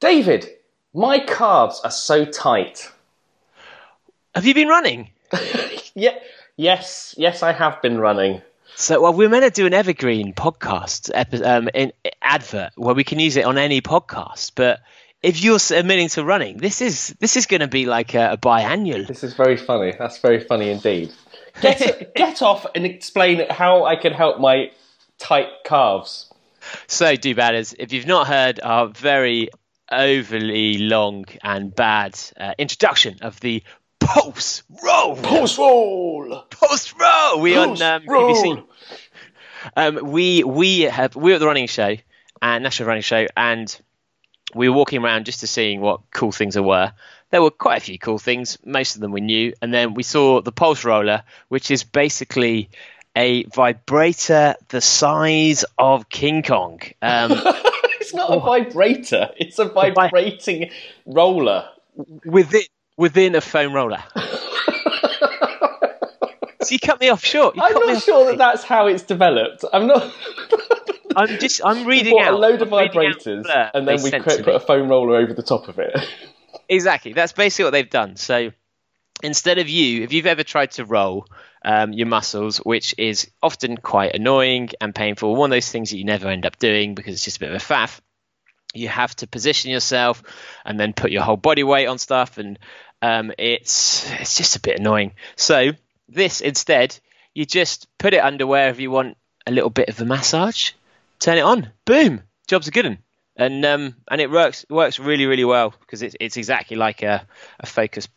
David, my calves are so tight. Have you been running? Yeah, yes, yes, I have been running. So, well, we're meant to do an evergreen podcast epi- um, in, advert where we can use it on any podcast. But if you're admitting to running, this is this is going to be like a, a biannual. This is very funny. That's very funny indeed. Get get off and explain how I can help my tight calves. So, do badders, if you've not heard our very overly long and bad uh, introduction of the post roll, Post roll. post roll, we on um, roll. BBC. Um, we we have we were at the running show and national running show, and we were walking around just to seeing what cool things there were. There were quite a few cool things. Most of them we knew, and then we saw the pulse roller, which is basically a vibrator the size of King Kong. Um, It's not a vibrator. It's a vibrating roller. within within a foam roller. so you cut me off short. You I'm cut me not off sure that that's how it's developed. I'm not. I'm just I'm reading out a load of I'm vibrators, and then we put a foam roller over the top of it. Exactly. That's basically what they've done. So instead of you, if you've ever tried to roll um, your muscles, which is often quite annoying and painful, one of those things that you never end up doing because it's just a bit of a faff. You have to position yourself and then put your whole body weight on stuff, and um, it's it's just a bit annoying. So this instead, you just put it under wherever you want a little bit of a massage, turn it on, boom, job's a good. And um, and it works works really really well because it's it's exactly like a, a focus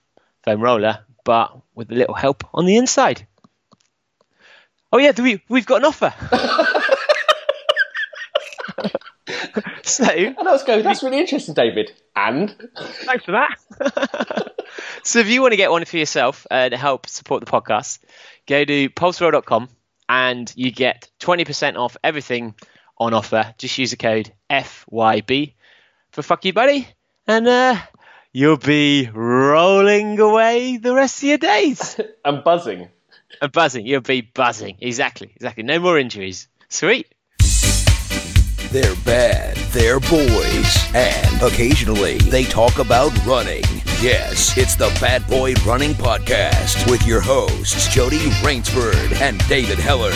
foam roller, but with a little help on the inside. Oh yeah, do we we've got an offer. so and I was going, that's really interesting, David. And Thanks for that. so if you want to get one for yourself uh, to help support the podcast, go to pulseroll.com and you get 20% off everything on offer. Just use the code FYB for fuck you, buddy. And uh, you'll be rolling away the rest of your days. I'm buzzing. And buzzing. You'll be buzzing. Exactly. Exactly. No more injuries. Sweet. They're bad, they're boys, and occasionally they talk about running. Yes, it's the Bad Boy Running Podcast with your hosts, Jody Raynsford and David Hellard.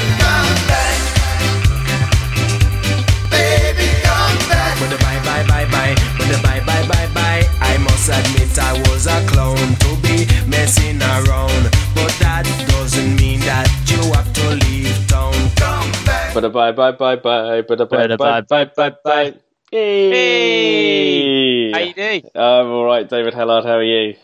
But the bye bye bye bye, but the bye bye bye bye. I must admit I was a clown to be messing around, but that doesn't mean that you have to leave town. Come back. But bye bye bye bye. But bye bye bye bye bye. Hey. How you doing? I'm all right, David Hellard. How are you?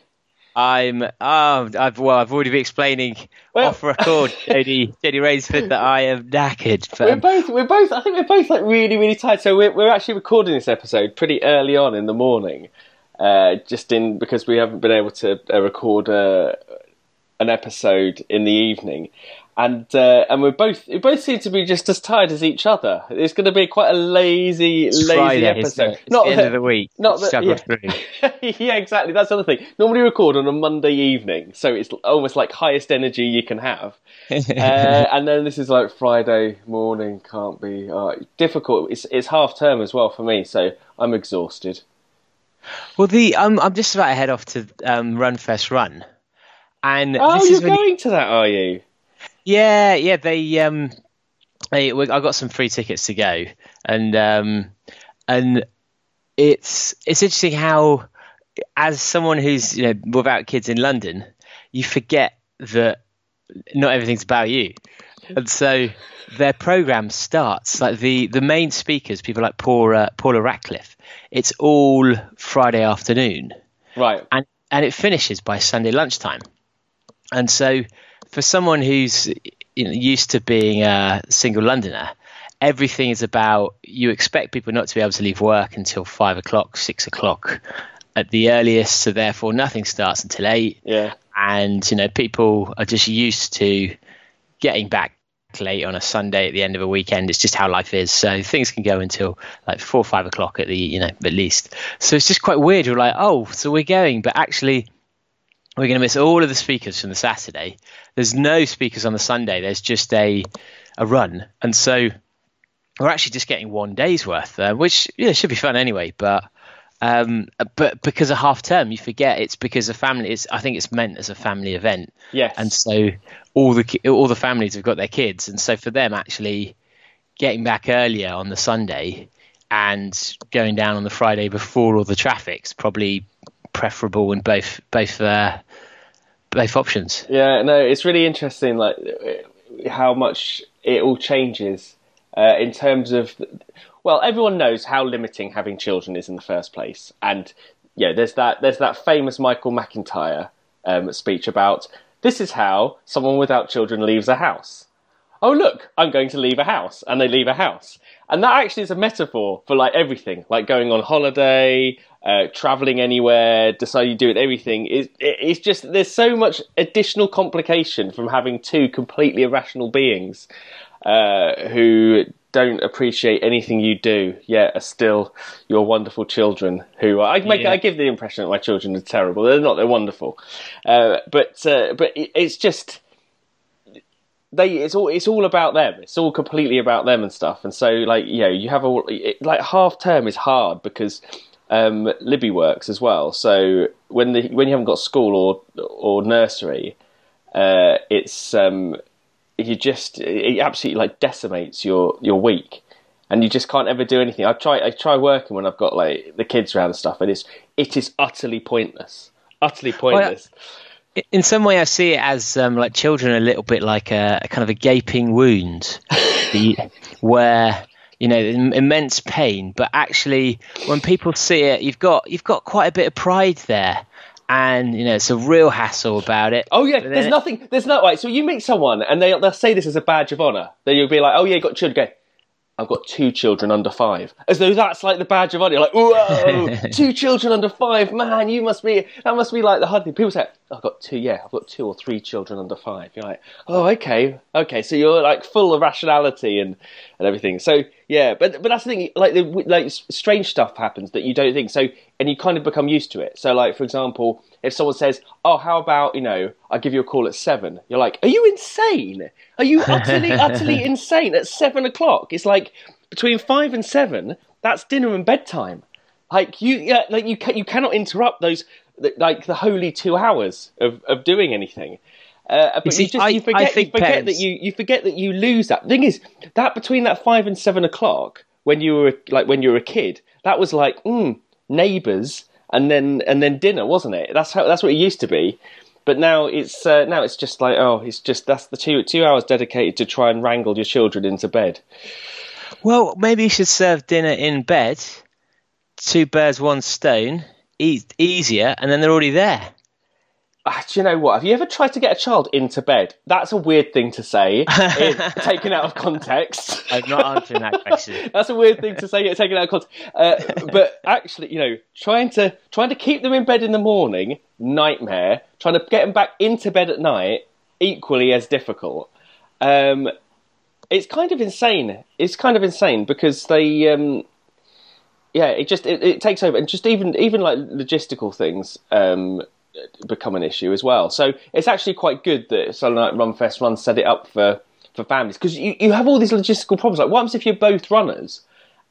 I'm. Oh, I've well, I've already been explaining Well- off record, Jody, Jody Raynsford, that I am knackered. But, We're um, both. We're both. I think we're both like really, really tired. So we're we're actually recording this episode pretty early on in the morning, uh, just in because we haven't been able to uh, record uh, an episode in the evening, and uh, and we're both we both seem to be just as tired as each other. It's going to be quite a lazy, it's lazy Friday, episode. it? It's the end of the week. Not that, yeah. yeah, exactly. That's the other thing. Normally record on a Monday evening, so it's almost like highest energy you can have. uh, and then this is like Friday morning. Can't be uh, difficult. It's it's half term as well for me, so I'm exhausted. Well, the um, I'm just about to head off to um, Runfest Run, and Oh, this you're going to that, are you? yeah, yeah. They um, they, I got some free tickets to go, and um, and it's it's interesting how, as someone who's you know without kids in London, you forget that not everything's about you, and so their program starts like the the main speakers, people like Paula Paula Radcliffe. It's all Friday afternoon Right. and and it finishes by Sunday lunchtime. And so, for someone who's you know, used to being a single Londoner, everything is about you expect people not to be able to leave work until five o'clock, six o'clock at the earliest. So therefore, nothing starts until eight. Yeah. And you know, people are just used to getting back late on a Sunday at the end of a weekend. It's just how life is. So things can go until like four or five o'clock at the you know at least. So it's just quite weird. You're like, oh, so we're going, but actually we're going to miss all of the speakers from the Saturday. There's no speakers on the Sunday. There's just a a run, and so we're actually just getting one day's worth, uh, which yeah should be fun anyway. But Um, but because of half term, you forget it's because a family. It's I think it's meant as a family event. Yes. And so all the all the families have got their kids, and so for them actually getting back earlier on the Sunday and going down on the Friday before all the traffic's probably preferable in both both uh, both options. Yeah, no, it's really interesting, like how much it all changes uh, in terms of. Well, everyone knows how limiting having children is in the first place, and yeah, there's that there's that famous Michael McIntyre um, speech about this is how someone without children leaves a house. Oh look, I'm going to leave a house, and they leave a house, and that actually is a metaphor for like everything, like going on holiday, uh, traveling anywhere, deciding to do it, everything. Is it, it's just there's so much additional complication from having two completely irrational beings uh, who don't appreciate anything you do, yet are still your wonderful children. Who I make, Yeah. I give the impression that my children are terrible. They're not. They're wonderful, uh, but uh, but it, it's just they it's all it's all about them. It's all completely about them and stuff. And so like you know you have all it, like half term is hard because um, Libby works as well. So when the when you haven't got school or or nursery, uh, it's um, you just it absolutely like decimates your your week. And you just can't ever do anything. I try. I try working when I've got like the kids around and stuff, and it's it is utterly pointless. Utterly pointless. In some way, I see it as um, like children a little bit like a, a kind of a gaping wound, the, where you know im- immense pain. But actually, when people see it, you've got you've got quite a bit of pride there, and you know it's a real hassle about it. Oh yeah, there's then- nothing. There's no right. So you meet someone and they they'll say this as a badge of honor. Then you'll be like, oh yeah, you got children. Go. I've got two children under five, as though that's like the badge of honor. Like, whoa, two children under five, man, you must be. That must be like the hard thing. People say, I've got two. Yeah, I've got two or three children under five. You're like, oh, okay, okay. So you're like full of rationality and and everything. So yeah, but but that's the thing. Like the like strange stuff happens that you don't think. So and you kind of become used to it. So like for example, if someone says, "Oh, how about you know, I give you a call at 7? You're like, "Are you insane? Are you utterly utterly insane at seven o'clock?" It's like between five and seven. That's dinner and bedtime. Like you, yeah, like you, ca- you cannot interrupt those like the holy two hours of, of doing anything. Uh, but you, see, just I- you I forget, you forget that you you forget that you lose that. The thing is that between that five and seven o'clock when you were like when you were a kid, that was like mm, neighbours and then and then dinner, wasn't it? That's how that's what it used to be. But now it's uh, now it's just like oh, it's just that's the two two hours dedicated to try and wrangle your children into bed. Well, maybe you should serve dinner in bed. Two birds, one stone. Easier, and then they're already there. Ah, do you know what? Have you ever tried to get a child into bed? That's a weird thing to say, in, taken out of context. I'm not answering that question. That's a weird thing to say, yeah, taken out of context. Uh, but actually, you know, trying to trying to keep them in bed in the morning, nightmare. Trying to get them back into bed at night, equally as difficult. Um, it's kind of insane. It's kind of insane because they, um, yeah, it just it, it takes over, and just even even like logistical things um, become an issue as well. So it's actually quite good that something like Runfest Run set it up for for families because you, you have all these logistical problems. Like, what happens if you're both runners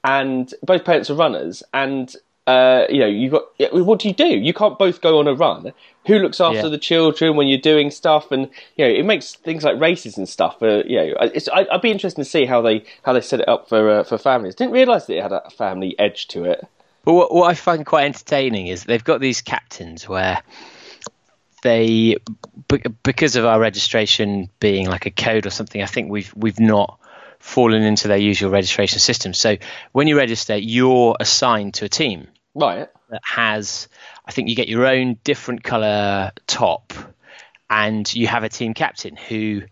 and both parents are runners and uh, you know you got what do you do? You can't both go on a run. Who looks after Yeah. the children when you're doing stuff? And you know it makes things like races and stuff. Uh, you know, it's, I, I'd be interested to see how they how they set it up for uh, for families. Didn't realise that it had a family edge to it. But what, what I find quite entertaining is they've got these captains where they, be- because of our registration being like a code or something, I think we've we've not fallen into their usual registration system. So when you register, you're assigned to a team Right. that has, I think you get your own different color top, and you have a team captain who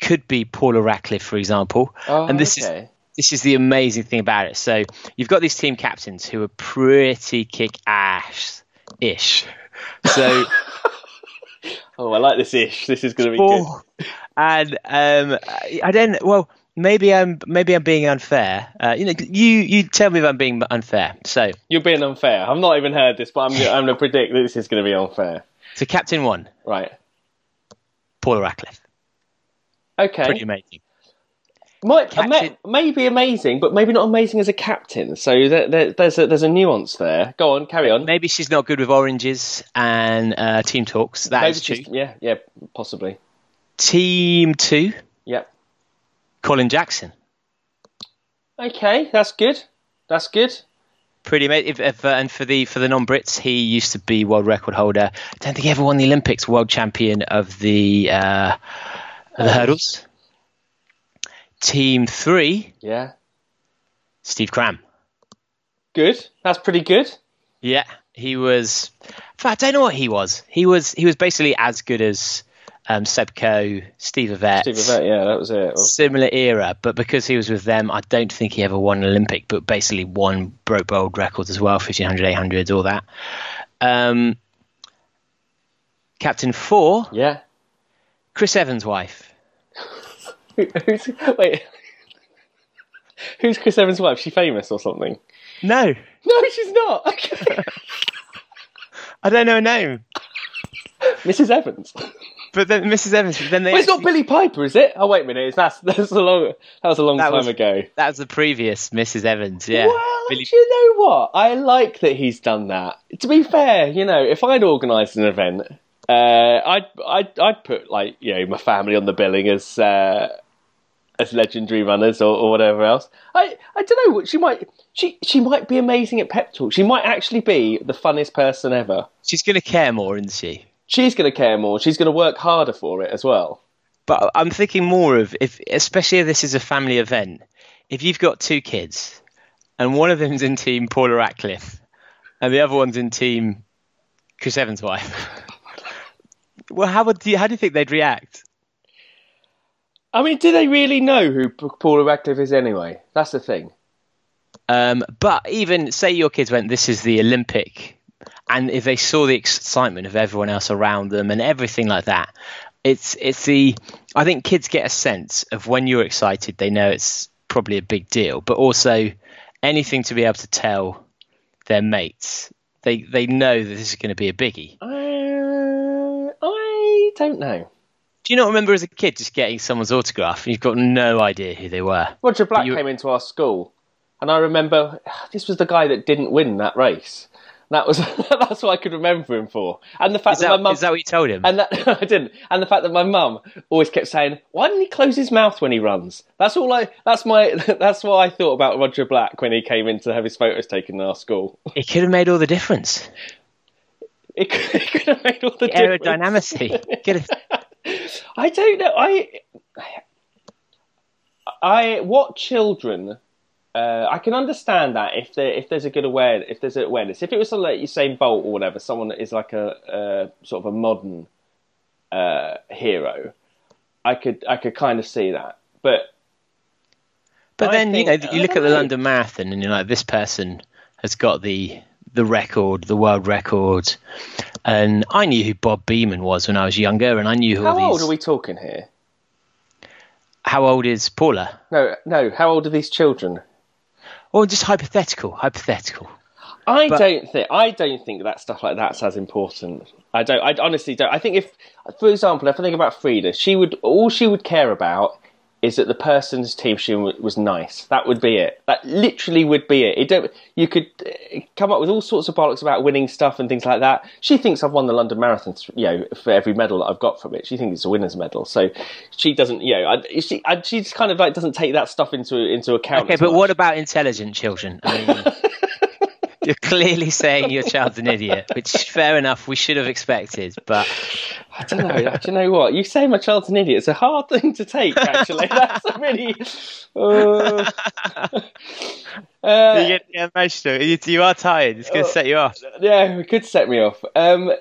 could be Paula Radcliffe, for example. Oh, and this okay. is this is the amazing thing about it. So you've got these team captains who are pretty kick ass ish. So Oh, I like this ish. This is going to be good. and um, I don't. Well, maybe I'm maybe I'm being unfair. Uh, you know, you you tell me if I'm being unfair. So You're being unfair. I've not even heard this, but I'm I'm going to predict that this is going to be unfair. so captain one, Right. Paula Radcliffe, Okay. pretty amazing. Might may, maybe amazing, but maybe not amazing as a captain. So there, there, there's a, there's a nuance there. Go on, carry on. Maybe she's not good with oranges and uh, team talks. That Maybe is true. Yeah, yeah, possibly. Team two, Yeah. Colin Jackson. Okay, that's good. That's good. Pretty ma- if, uh, and for the for the non-Brits, he used to be world record holder. I don't think he ever won the Olympics. World champion of the uh, of the hurdles. Team three, Yeah. Steve Cram. Good. That's pretty good. Yeah, he was. In fact, I don't know what he was. He was he was basically as good as um, Seb Coe, Steve Ovett. Steve Ovett, yeah, that was it. Similar era, but because he was with them, I don't think he ever won an Olympic, but basically won broke world records as well, 1500, 800, all that. Um, Captain four, Yeah. Chris Evans' wife. Who- Who's, wait. Who's Chris Evans' wife? She famous or something? No, No, she's not. Okay. I don't know her name. Mrs. Evans. But then Mrs. Evans. But then they Well, it's not Billie Piper, is it? Oh wait a minute, that's that's a long that was a long That time was- ago. that was the previous Mrs. Evans. Yeah. Well, Billie- do you know what? I like that he's done that. To be fair, you know, if I'd organised an event, uh, I'd I'd I'd put like you know my family on the billing as uh, as legendary runners or, or whatever else. I I don't know. She might she she might be amazing at pep talk. She might actually be the funniest person ever. She's going to care more, isn't she? She's going to care more. She's going to work harder for it as well. But I'm thinking more of if, especially if this is a family event. If you've got two kids, and one of them's in team Paula Radcliffe, and the other one's in team Chris Evans' wife. well, how would you, how do you think they'd react? I mean, do they really know who Paula Radcliffe is anyway? That's the thing. Um, but even say your kids went, this is the Olympic, and if they saw the excitement of everyone else around them and everything like that, it's it's the I think kids get a sense of when you're excited, they know it's probably a big deal, but also anything to be able to tell their mates, they they know that this is going to be a biggie. Uh, I don't know. Do you not remember as a kid just getting someone's autograph and you've got no idea who they were? Roger Black you- came into our school, and I remember this was the guy that didn't win that race. That was that's what I could remember him for, and the fact Is that, that, my mum is that what you told him? and that I didn't, and the fact that my mum always kept saying, "Why didn't he close his mouth when he runs?" That's all I. That's my. That's what I thought about Roger Black when he came in to have his photos taken in our school. it could have made all the difference. It could, it could have made all the difference. Aerodynamicity. Could have- I don't know. I I what children. Uh, I can understand that if there if there's a good aware if there's awareness. If it was something like Usain Bolt or whatever, someone that is like a, sort of a modern uh, hero, I could I could kind of see that. But But I then you know you look at the. London Marathon and you're like, this person has got the the record, the world record, and I knew who Bob Beamon was when I was younger, and I knew who how old are we talking here? How old is Paula? No, no. How old are these children? Or just hypothetical, hypothetical. I But- don't think I don't think that stuff like that's as important. I don't. I honestly don't. I think if, for example, if I think about Frida, she would all she would care about is that the person's team she was nice. That would be it. That literally would be it. it don't, you could uh, come up with all sorts of bollocks about winning stuff and things like that. She thinks I've won the London Marathon, you know, for every medal that I've got from it. She thinks it's a winner's medal. So she doesn't, you know, I, she I, she just kind of like doesn't take that stuff into into account. Okay, but much. what about intelligent children? I mean, you're clearly saying your child's an idiot, which fair enough, we should have expected. But I don't know. Do you know what? You say my child's an idiot. It's a hard thing to take, actually. That's a really. Uh, uh, you get emotional. You, you are tired. It's going to set you off. yeah, it could set me off. Um,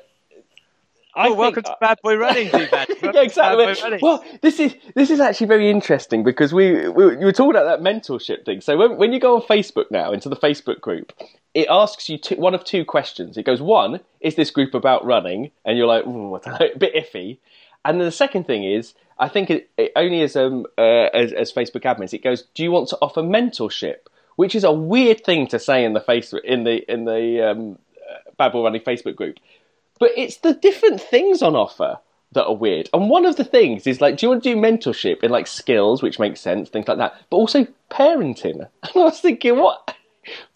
I Oh, think- welcome to Bad Boy Running, yeah, exactly. Well, this is this is actually very interesting because we, we you were talking about that mentorship thing. So when when you go on Facebook now into the Facebook group, it asks you two, one of two questions. It goes, one, is this group about running? And you're like, "Ooh, a bit iffy. And then the second thing is, I think it, it only as um uh, as, as Facebook admins, it goes, do you want to offer mentorship? Which is a weird thing to say in the face in the in the um, uh, Bad Boy Running Facebook group. But it's the different things on offer. that are weird. And one of the things is like, do you want to do mentorship in like skills, which makes sense, things like that, but also parenting? And I was thinking, what?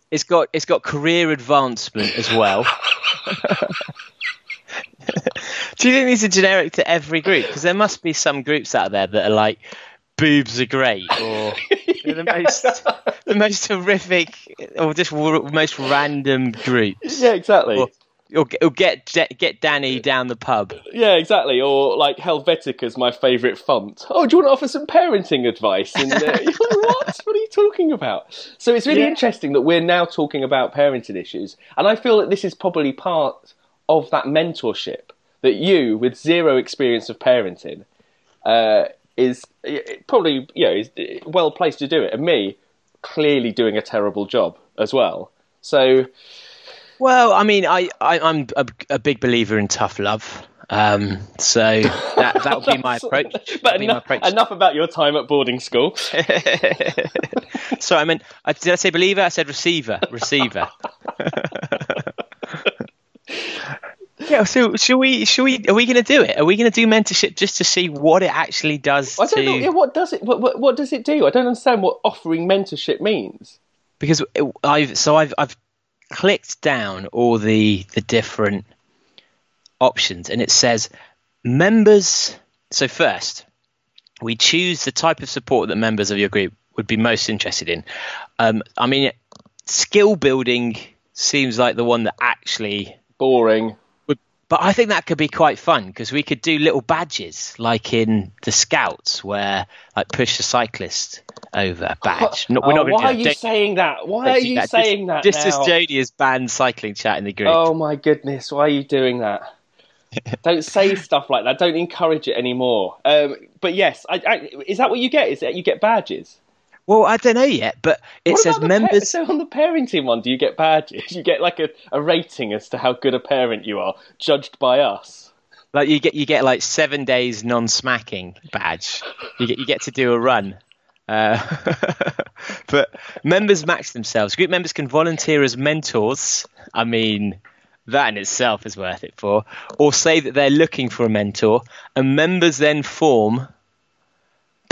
It's got it's got career advancement as well. Do you think these are generic to every group? Because there must be some groups out there that are like boobs are great, or the most the most horrific, or just w- most random groups. Yeah, exactly. Or, or, or get get Danny down the pub. Yeah, exactly. Or like Helvetica's my favourite font. Oh, do you want to offer some parenting advice? And uh, what? What are you talking about? So it's really Yeah. interesting that we're now talking about parenting issues, and I feel that this is probably part of that mentorship that you, with zero experience of parenting, uh, is uh, probably you know is well placed to do it, and me clearly doing a terrible job as well. So Well, I mean, I, I I'm a, a big believer in tough love. Um, so that that would be my approach. But That'd my enough, approach. enough about your time at boarding school. so I meant, I, did I say believer? I said receiver. Receiver. yeah. So should we? Should we? Are we going to do it? Are we going to do mentorship just to see what it actually does I don't to? know. Yeah, what does it? What, what, what does it do? I don't understand what offering mentorship means. because I've so I've I've clicked down all the the different options and it says members so first we choose the type of support that members of your group would be most interested in um, i mean skill building seems like the one that actually Boring. But i think that could be quite fun because we could do little badges like in the scouts where like push the cyclist over a badge No, we're Oh, not why are you Don't- saying that? Why are you that. saying just, that Just now? as Jodie has banned cycling chat in the group. Oh my goodness! Why are you doing that? don't say stuff like that. Don't encourage it anymore. Um, but yes, I, I, is that what you get? Is that you get badges? Well, I don't know yet, but it What says about the pa- members. so on the parenting one, do you get badges? You get like a, a rating as to how good a parent you are, judged by us. like you get you get like seven days non-smacking badge. You get you get to do a run. Uh, but members match themselves. Group members can volunteer as mentors. I mean, that in itself is worth it for. Or say that they're looking for a mentor, and members then form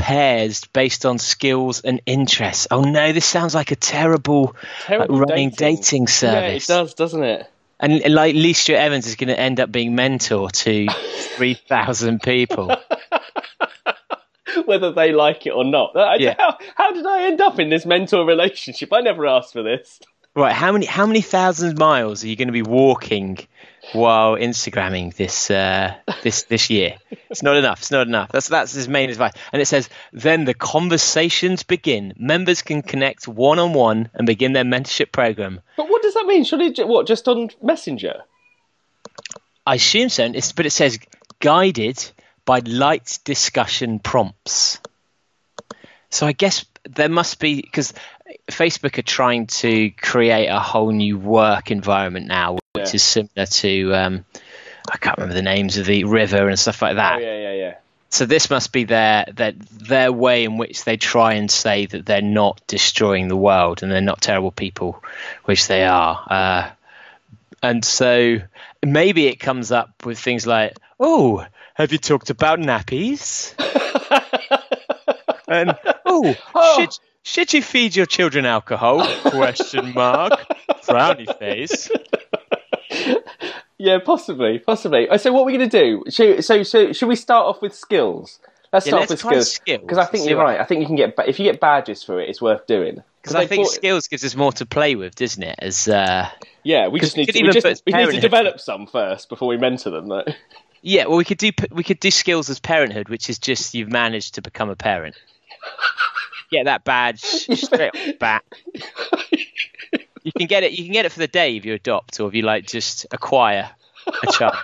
pairs based on skills and interests. Oh no, this sounds like a terrible, Terrible like running dating. dating, Yeah, service. it does, doesn't it? And like Lee Stewart Evans is going to end up being mentor to three thousand people. Whether they like it or not. Yeah. How, how did I end up in this mentor relationship? I never asked for this. Right? How many how many thousand miles are you going to be walking while Instagramming this uh, this this year? It's not enough. It's not enough. That's that's his main advice. And it says then the conversations begin. Members can connect one on one and begin their mentorship program. But what does that mean? Should it, what, just on Messenger? I assume so. It's, but it says guided by light discussion prompts. So I guess there must be because Facebook are trying to create a whole new work environment now, which Yeah. is similar to um, I can't remember the names of the river and stuff like that. Oh, yeah, yeah, yeah. So this must be their their their way in which they try and say that they're not destroying the world and they're not terrible people, which they are. Uh, and so maybe it comes up with things like, "Oh, have you talked about nappies?" and "Oh, Oh. should should you feed your children alcohol?" Question mark. Frowny face. Yeah, possibly, possibly. Uh, So, what are we going to do? Should, so, so, should we start off with skills? Let's Yeah, start let's off with skills skills. because I think See you're what- right. I think you can get ba- if you get badges for it, it's worth doing. Because I they think thought- skills gives us more to play with, doesn't it? As uh, yeah, we just need to, we, even just, we need to parenthood- develop some first before we mentor them. Though. Yeah, well, we could do we could do skills as parenthood, which is just you've managed to become a parent. Get that badge straight off the bat. You can get it. You can get it for the day if you adopt, or if you like just acquire a child.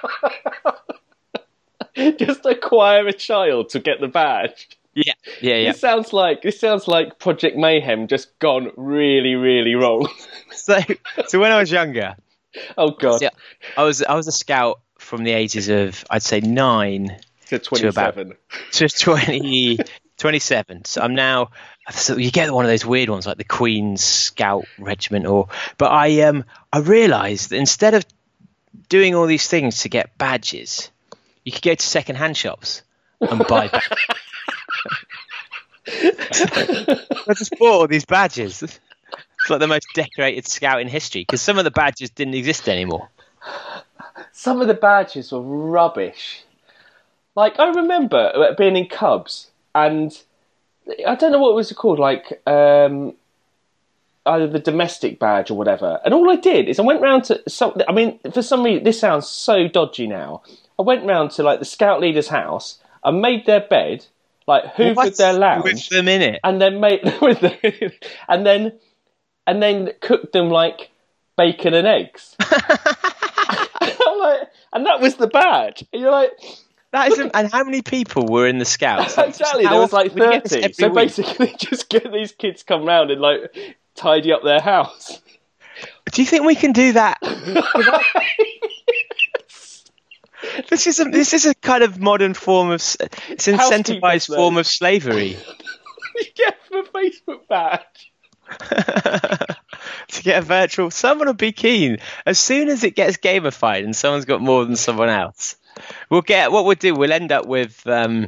just acquire a child to get the badge. Yeah, yeah, yeah. This sounds like this sounds like Project Mayhem just gone really, really wrong. So, so when I was younger, oh God, Yeah. I was I was a scout from the ages of I'd say nine to about- twenty-seven. to 20, 27. So I'm now. So you get one of those weird ones like the Queen's Scout Regiment, or. But I um I realised that instead of doing all these things to get badges, You could go to second-hand shops and buy. badges. I just bought all these badges. It's like the most decorated scout in history because some of the badges didn't exist anymore. Some of the badges were rubbish. Like I remember being in Cubs, and I don't know what it was called, like um, either the domestic badge or whatever. And all I did is I went round to some. I mean, for some reason, this sounds so dodgy now. I went round to like the scout leader's house and made their bed, like hoovered What? their lounge, with them in it. and then made with the, and then and then cooked them like bacon and eggs. I'm like, and that was the badge. And you're like, That is, and how many people were in the scouts? Like, exactly. There was like would get this thirty. So week? basically, just get these kids come round and like tidy up their house. do you think we can do that? this is a this is a kind of modern form of it's an incentivized form of slavery. you get a Facebook badge. to get a virtual, someone will be keen. As soon as it gets gamified and someone's got more than someone else, we'll get what we'll do. We'll end up with um,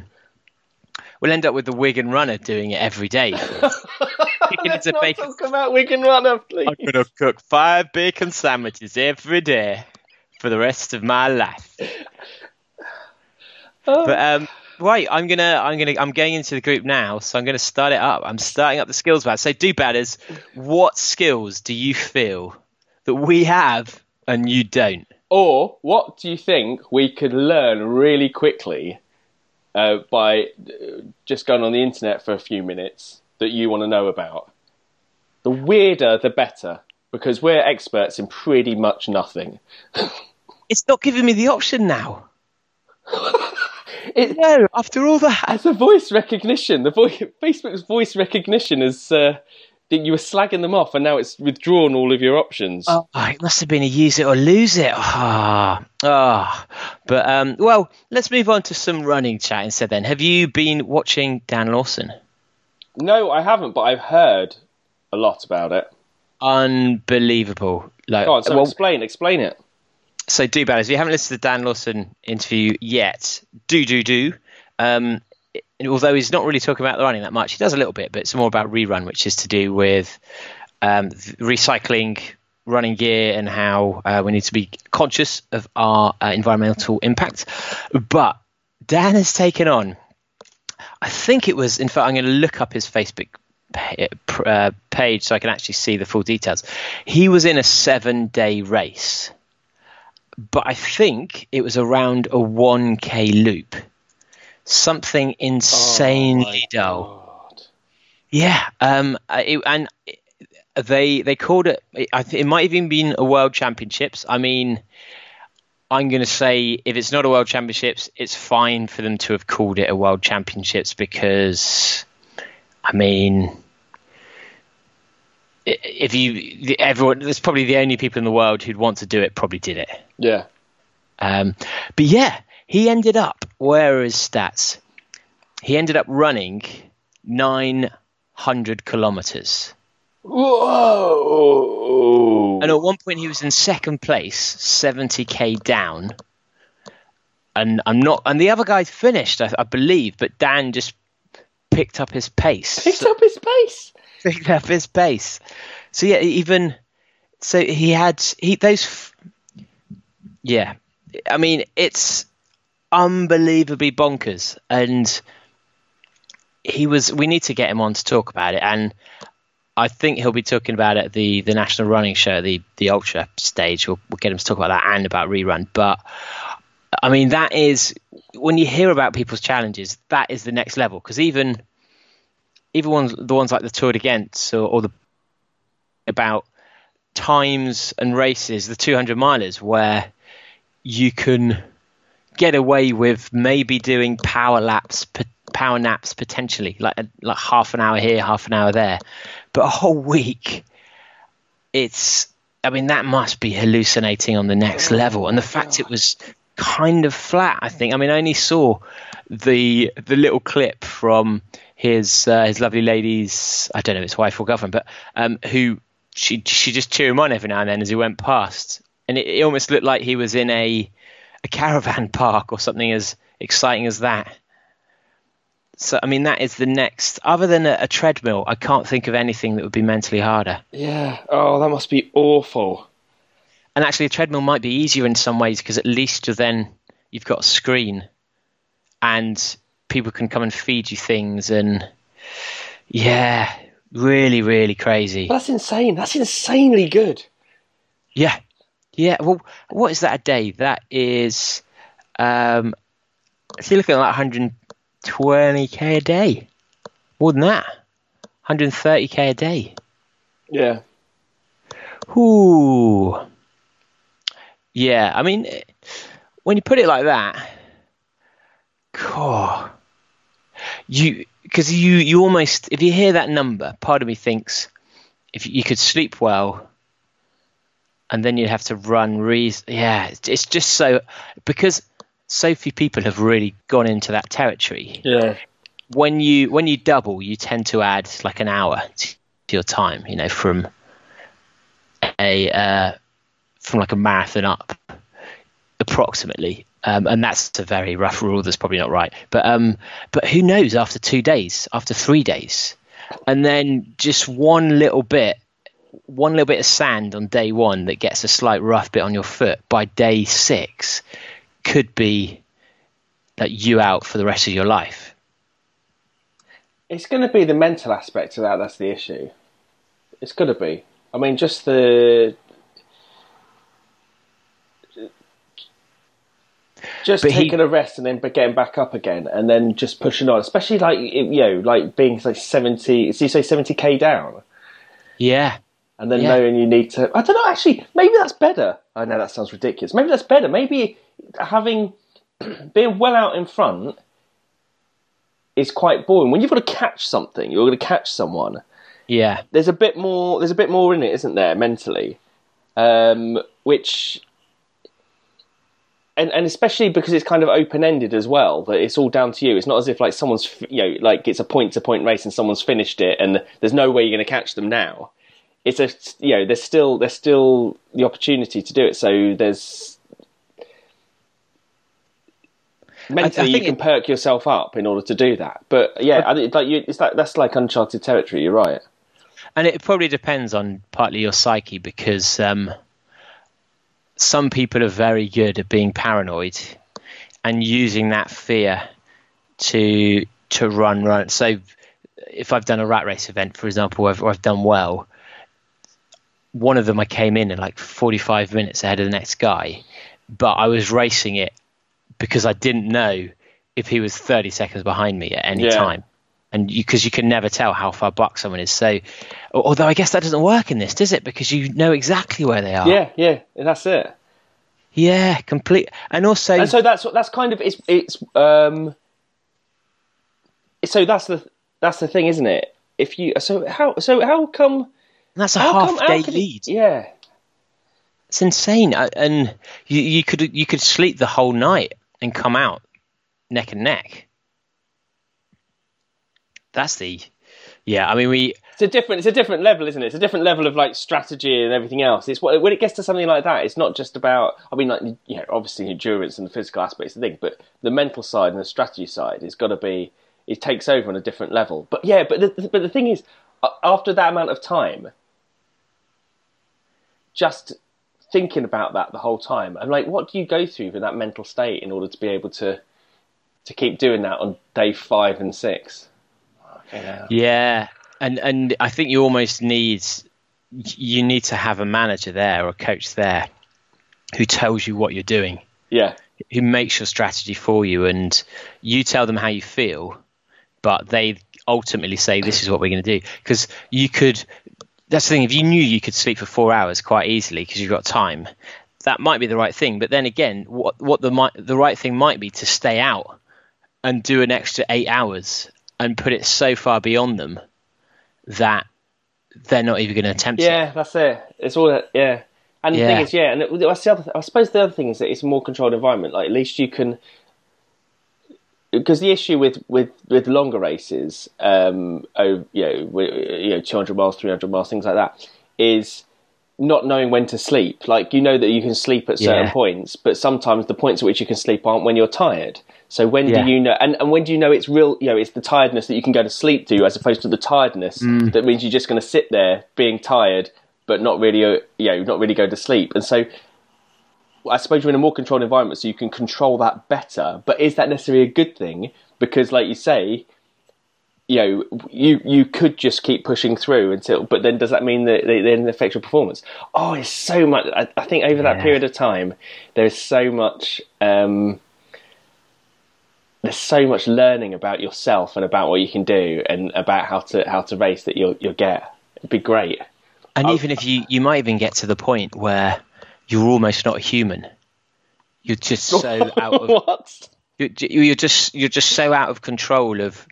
we'll end up with the Wigan runner doing it every day. Let's not bacon. talk about Wigan Runner, please. I'm gonna cook five bacon sandwiches every day for the rest of my life. Oh. But um, right, I'm gonna, I'm gonna, I'm going into the group now, so I'm gonna start it up. I'm starting up the skills bad. So, do batters, what skills do you feel that we have and you don't? Or what do you think we could learn really quickly uh, by uh, just going on the internet for a few minutes that you want to know about? The weirder, the better, because we're experts in pretty much nothing. It's not giving me the option now. It, No, after all that. as a voice recognition, the voice, Facebook's voice recognition is uh, you were slagging them off, and now it's withdrawn all of your options. Oh, it must have been a use it or lose it. Ah, ah. But um, well, let's move on to some running chat instead. Then, have you been watching Dan Lawson? No, I haven't, but I've heard a lot about it. Unbelievable. Like, Go on, so well, explain, explain it. so do bad. If you haven't listened to the Dan Lawson interview yet, do do do. Um, although he's not really talking about the running that much, he does a little bit, but it's more about rerun, which is to do with um, recycling running gear and how uh, we need to be conscious of our uh, environmental impact. But Dan has taken on, I think it was, in fact, I'm going to look up his Facebook uh, page so I can actually see the full details. He was in a seven day race but I think it was around a 1k loop. Something insanely dull. God. Yeah, um, it, and they they called it. I think it might have even been a World Championships. I mean, I'm going to say if it's not a World Championships, it's fine for them to have called it a World Championships because, I mean, if you everyone, there's probably the only people in the world who'd want to do it. Probably did it. Yeah. Um, but yeah, he ended up, where are his stats? He ended up running 900 kilometers. Whoa! And at one point, he was in second place, 70k down. And I'm not, and the other guy finished, I, I believe, but Dan just picked up his pace. picked up his pace. picked up his pace. So yeah, even so he had he those. Yeah, I mean it's unbelievably bonkers, and he was. We need to get him on to talk about it, and I think he'll be talking about it at the the national running show, the the ultra stage. We'll, we'll get him to talk about that and about rerun, but. I mean, that is when you hear about people's challenges, that is the next level. Because even even ones the ones like the Tor des Géants or, or the about times and races, the 200 milers, where you can get away with maybe doing power laps, power naps potentially, like like half an hour here, half an hour there, but a whole week. It's, I mean, that must be hallucinating on the next level, and the fact it was kind of flat. I think. I mean, I only saw the the little clip from his uh, his lovely lady's I don't know if it's wife or girlfriend, but um, who she she just cheered him on every now and then as he went past, and it, it almost looked like he was in a a caravan park or something as exciting as that. So, I mean, that is the next. Other than a, a treadmill, I can't think of anything that would be mentally harder. Yeah. Oh, that must be awful. And actually, a treadmill might be easier in some ways because at least you're then you've got a screen, and people can come and feed you things, and yeah, really, really crazy. That's insane. That's insanely good. Yeah, yeah. Well, what is that a day? That is, um, if you're looking at like 120k a day, more than that, 130k a day. Yeah. Ooh. Yeah, I mean, when you put it like that, God, you because you you almost if you hear that number, part of me thinks if you could sleep well, and then you'd have to run. Re- yeah, it's, it's just so because so few people have really gone into that territory. Yeah. When you when you double, you tend to add like an hour to your time. You know, from a uh, from like a marathon up, approximately. Um, and that's a very rough rule. That's probably not right. But um, but who knows? After two days, after three days, and then just one little bit, one little bit of sand on day one that gets a slight rough bit on your foot by day six, could be that you out for the rest of your life. It's going to be the mental aspect of that. That's the issue. It's going to be. I mean, just the just But he- taking a rest and then getting back up again, and then just pushing on. Especially like you know, like being like seventy. So you say seventy k down, Yeah, and then Yeah. knowing you need to. I don't know. Actually, maybe that's better. I know that sounds ridiculous. Maybe that's better. Maybe having being well out in front is quite boring. When you've got to catch something, you're going to catch someone. yeah, There's a bit more. There's a bit more in it, isn't there, mentally? Um, which and and especially because it's kind of open ended as well. That it's all down to you. It's not as if like someone's you know like it's a point to point race and someone's finished it and there's no way you're going to catch them now. It's a you know there's still there's still the opportunity to do it. So there's mentally you can it- perk yourself up in order to do that. But yeah, I, like you, it's like that's like uncharted territory. You're right. and it probably depends on partly your psyche because um, some people are very good at being paranoid and using that fear to to run run. So if I've done a rat race event, for example, where I've, where I've done well, one of them I came in at like 45 minutes ahead of the next guy, but I was racing it because I didn't know if he was 30 seconds behind me at any Yeah. time. And because you, can never tell how far back someone is. So, although I guess that doesn't work in this, does it? Because you know exactly where they are. Yeah, yeah, that's it. Yeah, complete. And also, and so that's that's kind of it's it's um so that's the that's the thing isn't it if you so how so how come that's a how half come, day could it- lead. yeah It's insane. And you, you could you could sleep the whole night and come out neck and neck. That's the, yeah. I mean, we it's a different it's a different level isn't it it's a different level of like strategy and everything else it's what when it gets to something like that it's not just about i mean like you know obviously endurance and the physical aspects of the thing but the mental side and the strategy side has got to be it takes over on a different level but yeah but the, but the thing is after that amount of time just thinking about that the whole time. I'm like what do you go through in that mental state in order to be able to to keep doing that on day five and six? Fucking. Yeah, and and I think you almost need you need to have a manager there or a coach there who tells you what you're doing, yeah. Who makes your strategy for you, and you tell them how you feel, but they ultimately say this is what we're going to do. Because you could. That's the thing. If you knew you could sleep for four hours quite easily because you've got time, that might be the right thing. But then again, what what the mi- the right thing might be to stay out and do an extra eight hours and put it so far beyond them that they're not even going to attempt it. Yeah, that's it. It's all that. Yeah, and the Yeah. thing is, yeah, and it, that's the other. I suppose the other thing is that it's a more controlled environment. Like at least you can, because the issue with with with longer races, um, oh, you know, you know, two hundred miles, three hundred miles, things like that, is not knowing when to sleep. Like you know that you can sleep at certain Yeah. points, but sometimes the points at which you can sleep aren't when you're tired. So when Yeah. do you know? And, and when do you know it's real? You know, it's the tiredness that you can go to sleep to, as opposed to the tiredness Mm. that means you're just going to sit there being tired, but not really, uh, you know, not really go to sleep. And so, I suppose you're in a more controlled environment, so you can control that better. But is that necessarily a good thing? Because, like you say, you know, you you could just keep pushing through until, but then does that mean that it then affects your performance? Oh, it's so much. I, I think over that Yeah. period of time, there's so much. Um, there's so much learning about yourself and about what you can do and about how to how to race that you'll you'll get. It'd be great. And Oh. even if you, you might even get to the point where you're almost not human. You're just so out of what? you're, you're just you're just so out of control of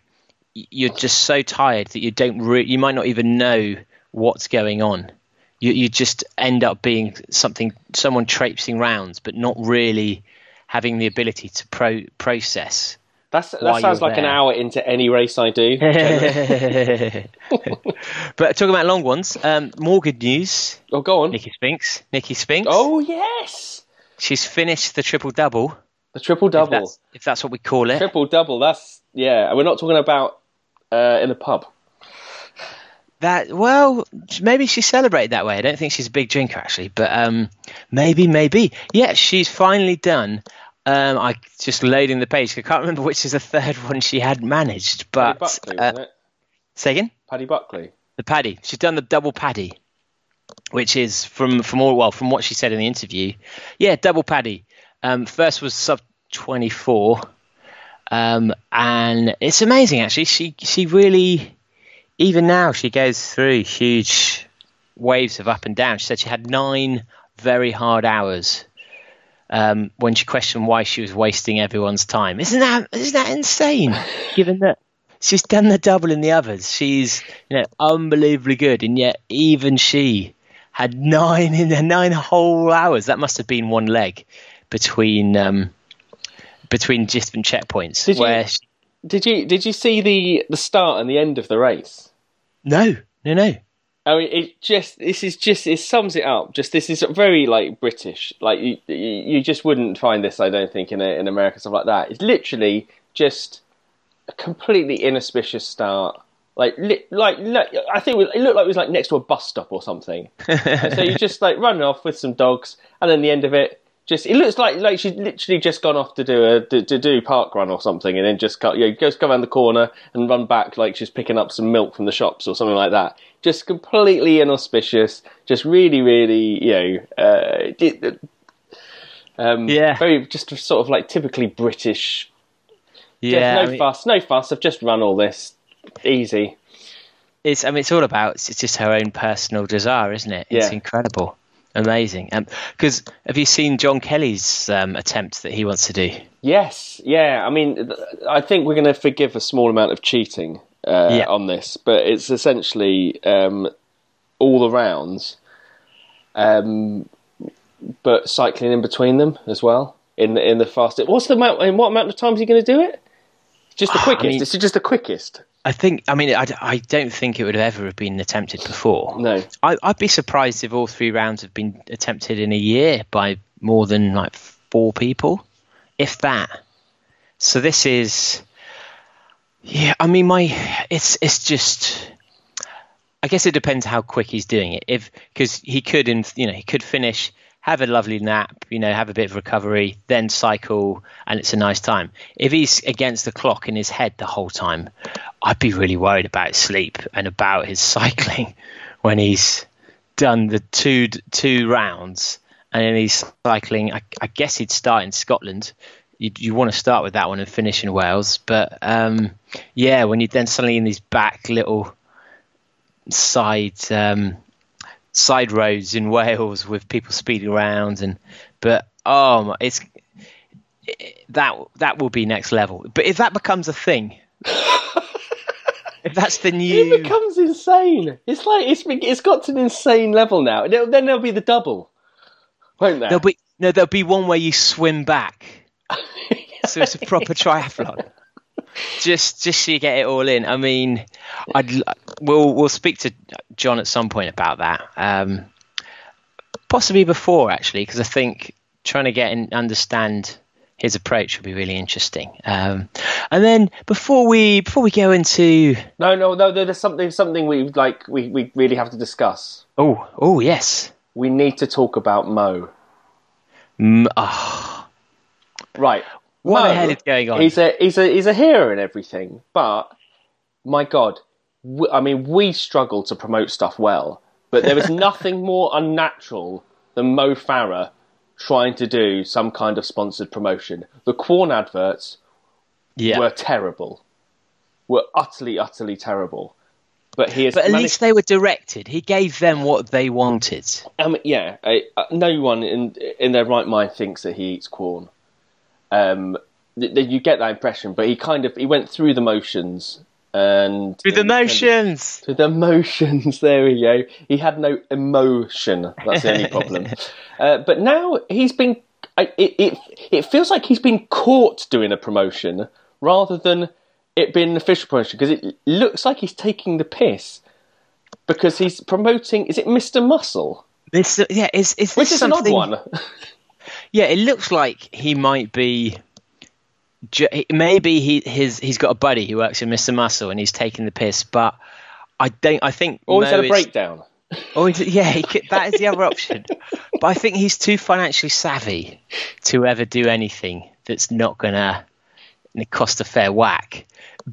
you're just so tired that you don't re- you might not even know what's going on. You you just end up being something someone traipsing rounds, but not really having the ability to pro- process. That's, that sounds like an hour into any race I do. but talking about long ones, um, more good news. oh, go on. Nicky Spinks. Nicky Spinks. Oh yes, She's finished the triple double. the triple double. that's, if that's what we call it. Triple double. That's yeah. and We're not talking about uh, in a pub. That well, maybe she celebrated that way. I don't think she's a big drinker actually, but um, maybe, maybe. Yeah, she's finally done. Um, I just loading the page. I can't remember which is the third one she had managed, Paddy but Buckley, uh, wasn't it? say again. Paddy Buckley. The paddy. She's done the double paddy, which is from from all well from what she said in the interview. Yeah, double paddy. Um, first was sub twenty four, um, and it's amazing actually. She she really even now she goes through huge waves of up and down. She said she had nine very hard hours. Um, when she questioned why she was wasting everyone's time, isn't that isn't that insane? Given that she's done the double in the others. She's you know unbelievably good, and yet even she had nine in the nine whole hours. That must have been one leg between um, between different checkpoints. Did you- where she, Did you did you see the the start and the end of the race? no, no, no. I mean, it just this is just it sums it up. Just this is very like British. Like you, you just wouldn't find this, I don't think, in a, in America stuff like that. It's literally just a completely inauspicious start. Like li- like look, I think it looked like it was like next to a bus stop or something. so you just like run off with some dogs, and then the end of it. Just it looks like like she's literally just gone off to do a to, to do park run or something, and then just cut, you know, goes go around the corner and run back like she's picking up some milk from the shops or something like that. Just completely inauspicious. Just really, really, you know, uh, um, Yeah. very just sort of like typically British. Yeah, no I mean, fuss, no fuss. I've just run all this easy. it's I mean it's all about it's just her own personal desire, isn't it? It's Yeah. incredible, amazing. Because have you seen John Kelly's um, attempt that he wants to do? Yes, yeah. I mean, I think we're going to forgive a small amount of cheating uh, Yeah. on this, but it's essentially um, all the rounds, um, but cycling in between them as well in the in the fastest. What's the amount? In what amount of time is he going to do it? Just the Ah, I quickest. mean- it's just the quickest. I think. I mean, I, I don't think it would have ever have been attempted before. No. I, I'd be surprised if all three rounds have been attempted in a year by more than like four people, if that. So this is, yeah. I mean, my it's it's just. I guess it depends how quick he's doing it. If because he could, in you know, he could finish, have a lovely nap, you know, have a bit of recovery, then cycle, and it's a nice time. If he's against the clock in his head the whole time, I'd be really worried about sleep and about his cycling when he's done the two two rounds and then he's cycling. I, I guess he'd start in Scotland. You, you want to start with that one and finish in Wales, but um, yeah, when you're then suddenly in these back little side um, side roads in Wales with people speeding around and but oh my, it's that that will be next level. But if that becomes a thing, if that's the new It becomes insane. It's like it's it's got to an insane level now. Then then there'll be the double, won't there? there'll be no there'll be one where you swim back, so it's a proper triathlon. Just just so you get it all in. I mean, I'd we'll we'll speak to John at some point about that. Um, possibly before actually, because I think trying to get and understand his approach would be really interesting. Um, and then before we before we go into No, no, no. There's something something we like. We, we really have to discuss. oh oh yes, We need to talk about Mo. mm, oh, Right. What Mo, the hell is going on? He's a he's a he's a hero and everything, but my God, I mean, we struggle to promote stuff well, but there is nothing more unnatural than Mo Farah trying to do some kind of sponsored promotion. The Quorn adverts yeah, were terrible, were utterly utterly terrible. But he but at managed- least they were directed. He gave them what they wanted. Um, yeah, I, uh, no one in in their right mind thinks that he eats Quorn. Um, th- th- you get that impression, but he kind of he went through the motions and Through the and- and- motions. through the motions. There we go. He had no emotion. That's the only problem. uh, but now he's been. I, it, it it feels like he's been caught doing a promotion rather than it being an official promotion because it looks like he's taking the piss because he's promoting. Is it Mister Muscle? This yeah, is is this Which is an odd one. Yeah, it looks like he might be. Maybe he his he's got a buddy who works in Mr. Muscle and he's taking the piss, but I don't. I think Always Mo had a is- breakdown. Or is it- yeah, he could, that is the other option. But I think he's too financially savvy to ever do anything that's not gonna cost a fair whack.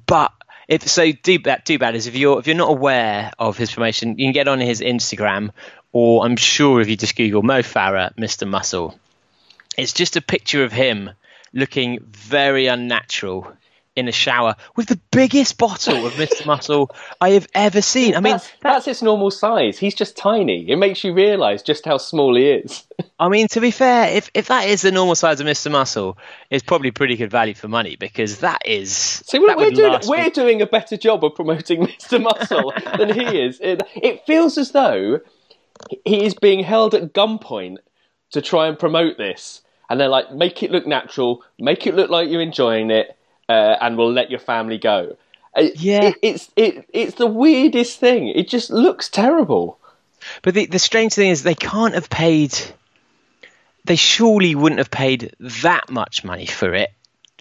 But if so, do bad. Do bad is if you're if you're not aware of his promotion, you can get on his Instagram, or I'm sure if you just Google Mo Farah, Mr. Muscle, it's just a picture of him looking very unnatural in a shower with the biggest bottle of Mr. Muscle I have ever seen. I mean, that's, that's its normal size. He's just tiny. It makes you realise just how small he is. I mean, to be fair, if if that is the normal size of Mr. Muscle, it's probably pretty good value for money because that is. See, we're, we're doing we're me- doing a better job of promoting Mr. Muscle than he is. It, it feels as though he is being held at gunpoint to try and promote this, and they're like, make it look natural, make it look like you're enjoying it, uh, and we'll let your family go. Uh, Yeah. it, it's it, it's the weirdest thing. It just looks terrible. But the the strange thing is they can't have paid. They surely wouldn't have paid that much money for it,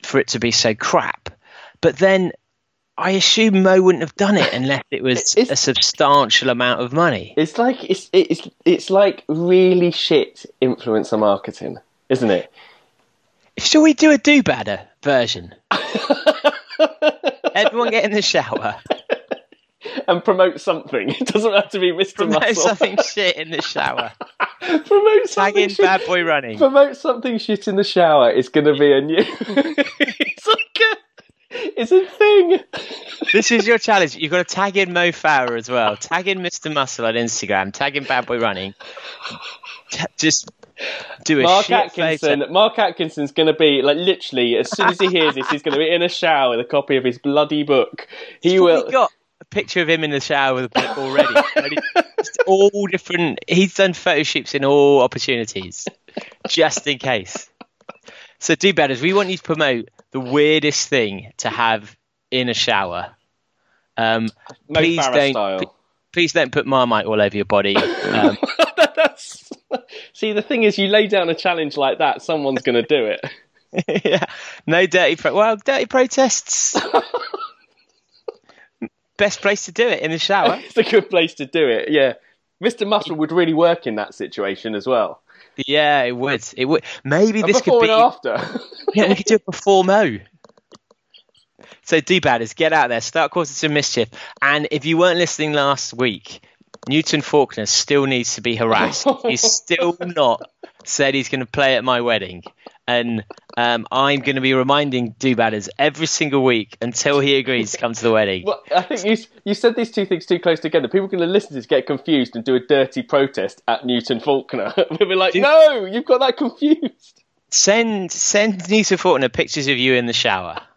for it to be so crap. But then, I assume Mo wouldn't have done it unless it was It's- a substantial amount of money. It's like it's it's it's like really shit influencer marketing, isn't it? Shall we do a do badder version? Everyone get in the shower. And promote something. It doesn't have to be Mr. Muscle. Promote Muscle. something shit in the shower. promote Tag something in shit. bad boy running. Promote something shit in the shower. It's going to be a new. it's like a. It's a thing. This is your challenge. You've got to tag in Mo Farah as well. Tag in Mr. Muscle on Instagram. Tag in Bad Boy Running. T- just do a Mark Atkinson. photo. Mark Atkinson's going to be like literally as soon as he hears this, he's going to be in a shower with a copy of his bloody book. He He's will. got a picture of him in the shower with a book already. All different. He's done photo shoots in all opportunities, just in case. So do better. We want you to promote the weirdest thing to have in a shower. Um, please don't. style. Please don't put Marmite all over your body. Um, That's- See, the thing is, you lay down a challenge like that, someone's going to do it. yeah, no dirty. Pro- well, dirty protests. Best place to do it in the shower. It's a good place to do it. Yeah, Mr. Muscle would really work in that situation as well. Yeah, it would. It would. Maybe this could be. and after. Yeah, we could do it before Mo. So do bad is get out there, start causing some mischief. And if you weren't listening last week, Newton Faulkner still needs to be harassed. he's still not said he's going to play at my wedding. And um, I'm going to be reminding do badders every single week until he agrees to come to the wedding. Well, I think you you said these two things too close together. People are going to listen to this, get confused, and do a dirty protest at Newton Faulkner. We'll be like, no, you've got that confused. Send send Newton Faulkner pictures of you in the shower.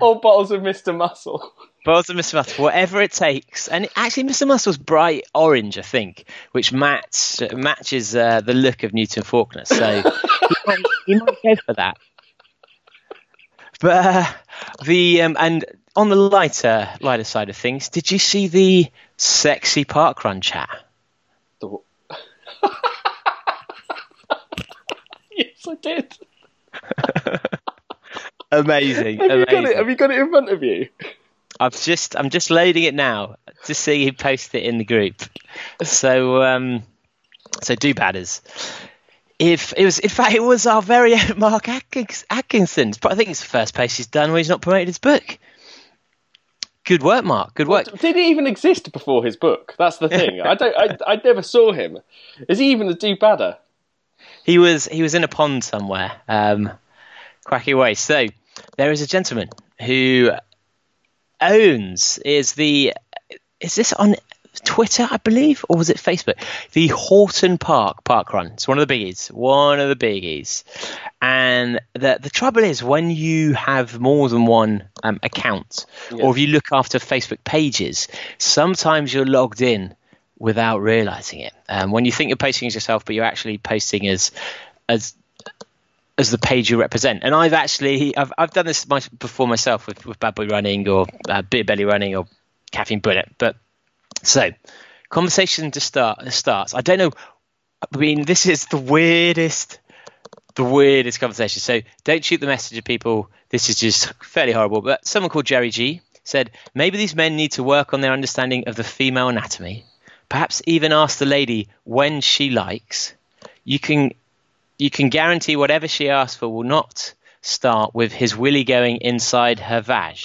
Or bottles of Mr. Muscle. Balls of Mr. Muscle, whatever it takes. And actually, Mr. Muscle's was bright orange, I think, which match, matches uh, the look of Newton Faulkner. So he, might, he might go for that. But uh, the um, and on the lighter lighter side of things, did you see the sexy parkrun chat? yes, I did. amazing. Have, amazing. You got it, have you got it in front of you? I've just I'm just loading it now to see who posted it in the group. So um, so do badders. If it was, in fact, it was our very own Mark Atkins, Atkinson. But I think it's the first post he's done where he's not promoted his book. Good work, Mark. Good work. Did he even exist before his book? That's the thing. I don't. I, I never saw him. Is he even a do badder? He was he was in a pond somewhere, um, quacking away. So there is a gentleman who owns is the is this on Twitter, I believe, or was it Facebook? The Horton Park Park Run. It's one of the biggies. One of the biggies. And the the trouble is when you have more than one um, account, or if you look after Facebook pages, sometimes you're logged in without realizing it. Um, when you think you're posting as yourself, but you're actually posting as as as the page you represent. And I've actually I've I've done this my, before myself with, with Bad Boy Running or uh, Beer Belly Running or Caffeine Bullet. But so conversation to start starts. I don't know. I mean, this is the weirdest. The weirdest conversation. So don't shoot the message at people. This is just fairly horrible. But someone called Jerry G said maybe these men need to work on their understanding of the female anatomy. Perhaps even ask the lady when she likes. You can you can guarantee whatever she asks for will not start with his willy going inside her vag.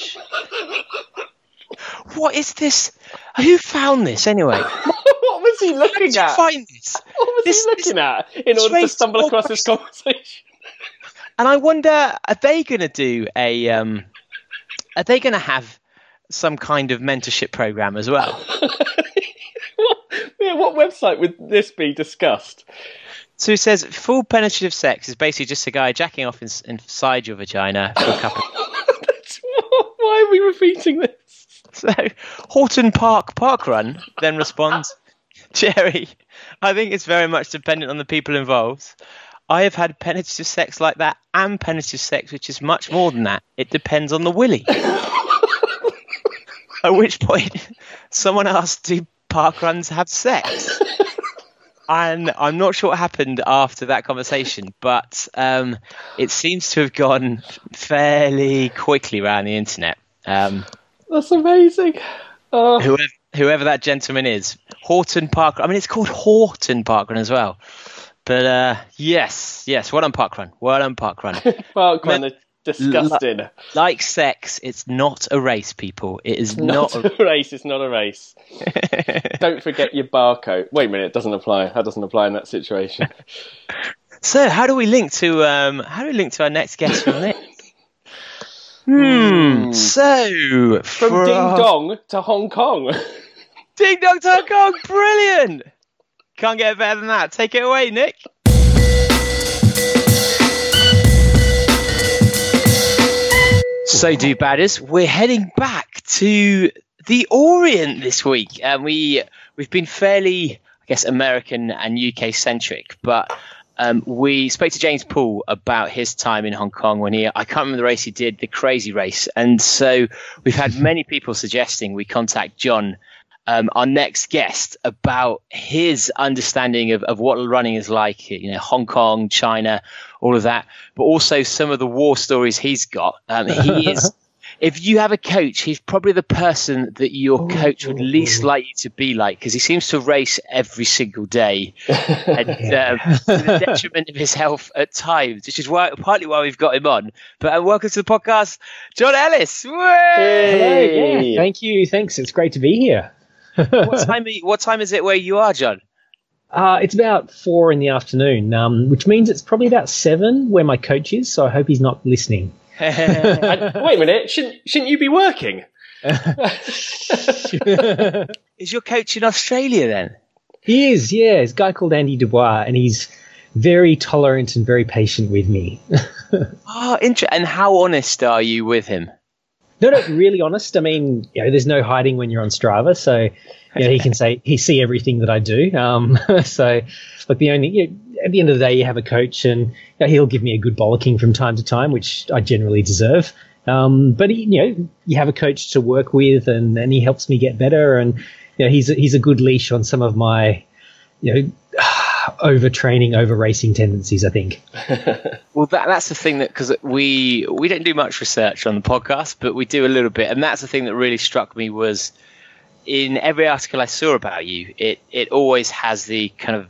what is this? Who found this anyway? what was he looking at? find this? what was this- he looking at in order to stumble across this conversation? And I wonder, are they going to do a? Um, are they going to have some kind of mentorship program as well? what, yeah, what website would this be discussed? So it says full penetrative sex is basically just a guy jacking off in, inside your vagina for a couple. That's- Why are we repeating this? So Horton Park Park Run then responds, Jerry, I think it's very much dependent on the people involved. I have had penetrative sex like that and penetrative sex, which is much more than that. It depends on the willy. At which point, someone asked, Do park runs have sex? And I'm not sure what happened after that conversation, but um, it seems to have gone fairly quickly around the internet. Um, That's amazing. Oh, whoever, whoever that gentleman is, Horton Park. I mean, it's called Horton Park Run as well. But uh, yes, yes, well done Park Run. Well done Park Run. Disgusting. like sex, it's not a race, people. It is not. Not a, race. It's not a race. Don't forget your barcode. Wait a minute. It doesn't apply. That doesn't apply in that situation. so, how do we link to um, how do we link to our next guest from this? Hmm. So, From for Ding Dong to Hong Kong. Ding Dong to Hong Kong, brilliant! Can't get better than that. Take it away, Nick. So, do badders, we're heading back to the Orient this week, and we we've been fairly, I guess, American and UK centric, but um, we spoke to James Poole about his time in Hong Kong when he I can't remember the race he did, the crazy race, and so we've had many people suggesting we contact John um, our next guest about his understanding of, of what running is like, you know, Hong Kong, China, all of that, but also some of the war stories he's got. Um, he is, if you have a coach, he's probably the person that your coach would least like you to be like because he seems to race every single day and um, to the detriment of his health at times, which is why partly why we've got him on. But uh, welcome to the podcast, John Ellis. Way! Hey. Yeah, thank you. Thanks. It's great to be here. What time? Are you, what time is it where you are, John? Uh, it's about four in the afternoon, um, which means it's probably about seven where my coach is. So I hope he's not listening. And- wait a minute. Shouldn't shouldn't you be working? Is your coach in Australia then? He is, yeah. It's a guy called Andy Dubois, and he's very tolerant and very patient with me. Oh, inter- and how honest are you with him? no, no, really honest. I mean, you know, there's no hiding when you're on Strava, so you know, he can say he see everything that I do. Um, so, but the only you know, at the end of the day, you have a coach, and you know, he'll give me a good bollocking from time to time, which I generally deserve. Um, but he, you know, you have a coach to work with, and, and he helps me get better, and you know, he's a, he's a good leash on some of my, you know. overtraining, over racing tendencies. I think. well, that, that's the thing that because we we don't do much research on the podcast, but we do a little bit, and that's the thing that really struck me was in every article I saw about you, it it always has the kind of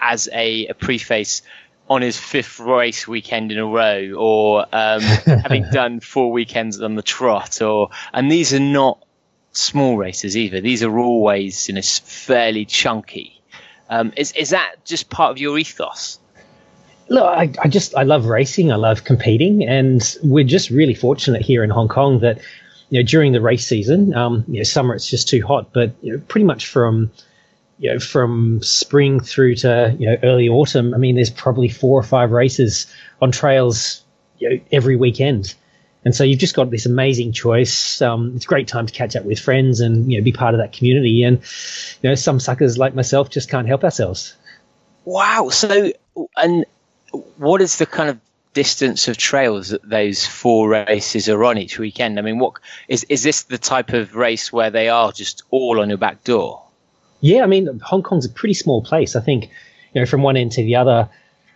as a, a preface on his fifth race weekend in a row, or um, having done four weekends on the trot, or and these are not small races either. These are always you know fairly chunky. Um, is is that just part of your ethos? Look, I, I just I love racing. I love competing, and we're just really fortunate here in Hong Kong that you know during the race season, um, you know summer it's just too hot, but you know, pretty much from you know, from spring through to you know early autumn, I mean, there's probably four or five races on trails you know, every weekend, and so you've just got this amazing choice. Um, it's a great time to catch up with friends and you know be part of that community. And you know, some suckers like myself just can't help ourselves. Wow. So, and what is the kind of distance of trails that those four races are on each weekend? I mean, what is is this the type of race where they are just all on your back door? Yeah, I mean, Hong Kong's a pretty small place. I think, you know, from one end to the other.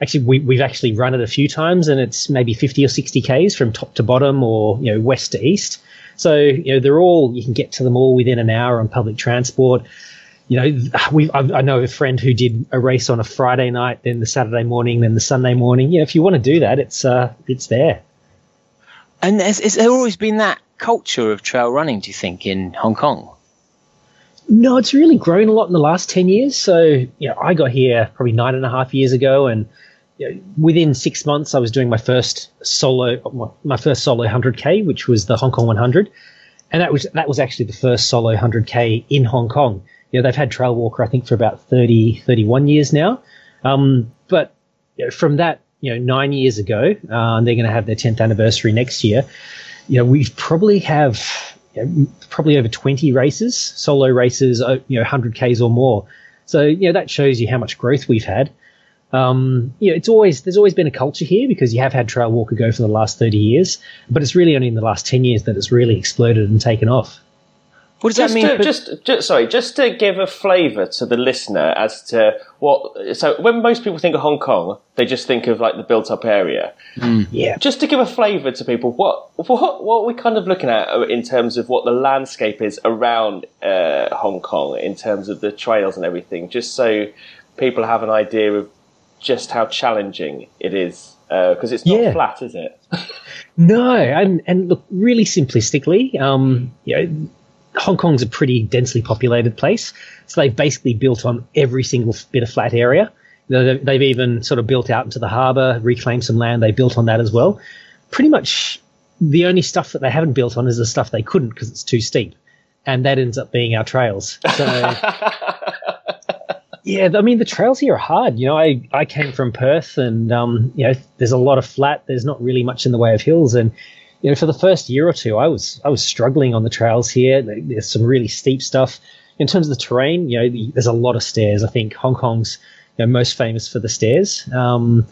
Actually, we, we've actually run it a few times, and it's maybe 50 or 60 k's from top to bottom, or you know, west to east. So you know, they're all you can get to them all within an hour on public transport. You know, we I know a friend who did a race on a Friday night, then the Saturday morning, then the Sunday morning. Yeah, if you want to do that, it's uh, it's there. And has, has there always been that culture of trail running? Do you think in Hong Kong? No, it's really grown a lot in the last 10 years. So, you know, I got here probably nine and a half years ago, and you know, within six months, I was doing my first solo, my first solo 100K, which was the Hong Kong 100. And that was, that was actually the first solo 100K in Hong Kong. You know, they've had Trail Walker, I think, for about 30, 31 years now. Um, but you know, from that, you know, nine years ago, uh, and they're going to have their 10th anniversary next year, you know, we probably have you know, probably over 20 races, solo races, uh, you know, 100Ks or more. So, you know, that shows you how much growth we've had. Um, you know, it's always, there's always been a culture here because you have had Trail Walker go for the last 30 years, but it's really only in the last 10 years that it's really exploded and taken off. What does just that mean? To, just, just, sorry, just to give a flavour to the listener as to what. So when most people think of Hong Kong, they just think of like the built-up area. Mm. Yeah. Just to give a flavour to people, what what what are we kind of looking at in terms of what the landscape is around uh, Hong Kong in terms of the trails and everything, just so people have an idea of just how challenging it is because uh, it's not yeah. flat, is it? no, and and look, really simplistically, um, you know Hong Kong's a pretty densely populated place, so they've basically built on every single bit of flat area. They've even sort of built out into the harbour, reclaimed some land. They built on that as well. Pretty much the only stuff that they haven't built on is the stuff they couldn't because it's too steep, and that ends up being our trails. So. yeah, I mean the trails here are hard. You know, I, I came from Perth, and um, you know, there's a lot of flat. There's not really much in the way of hills, and you know, for the first year or two, I was I was struggling on the trails here. There's some really steep stuff. In terms of the terrain, you know, there's a lot of stairs. I think Hong Kong's you know, most famous for the stairs. Um,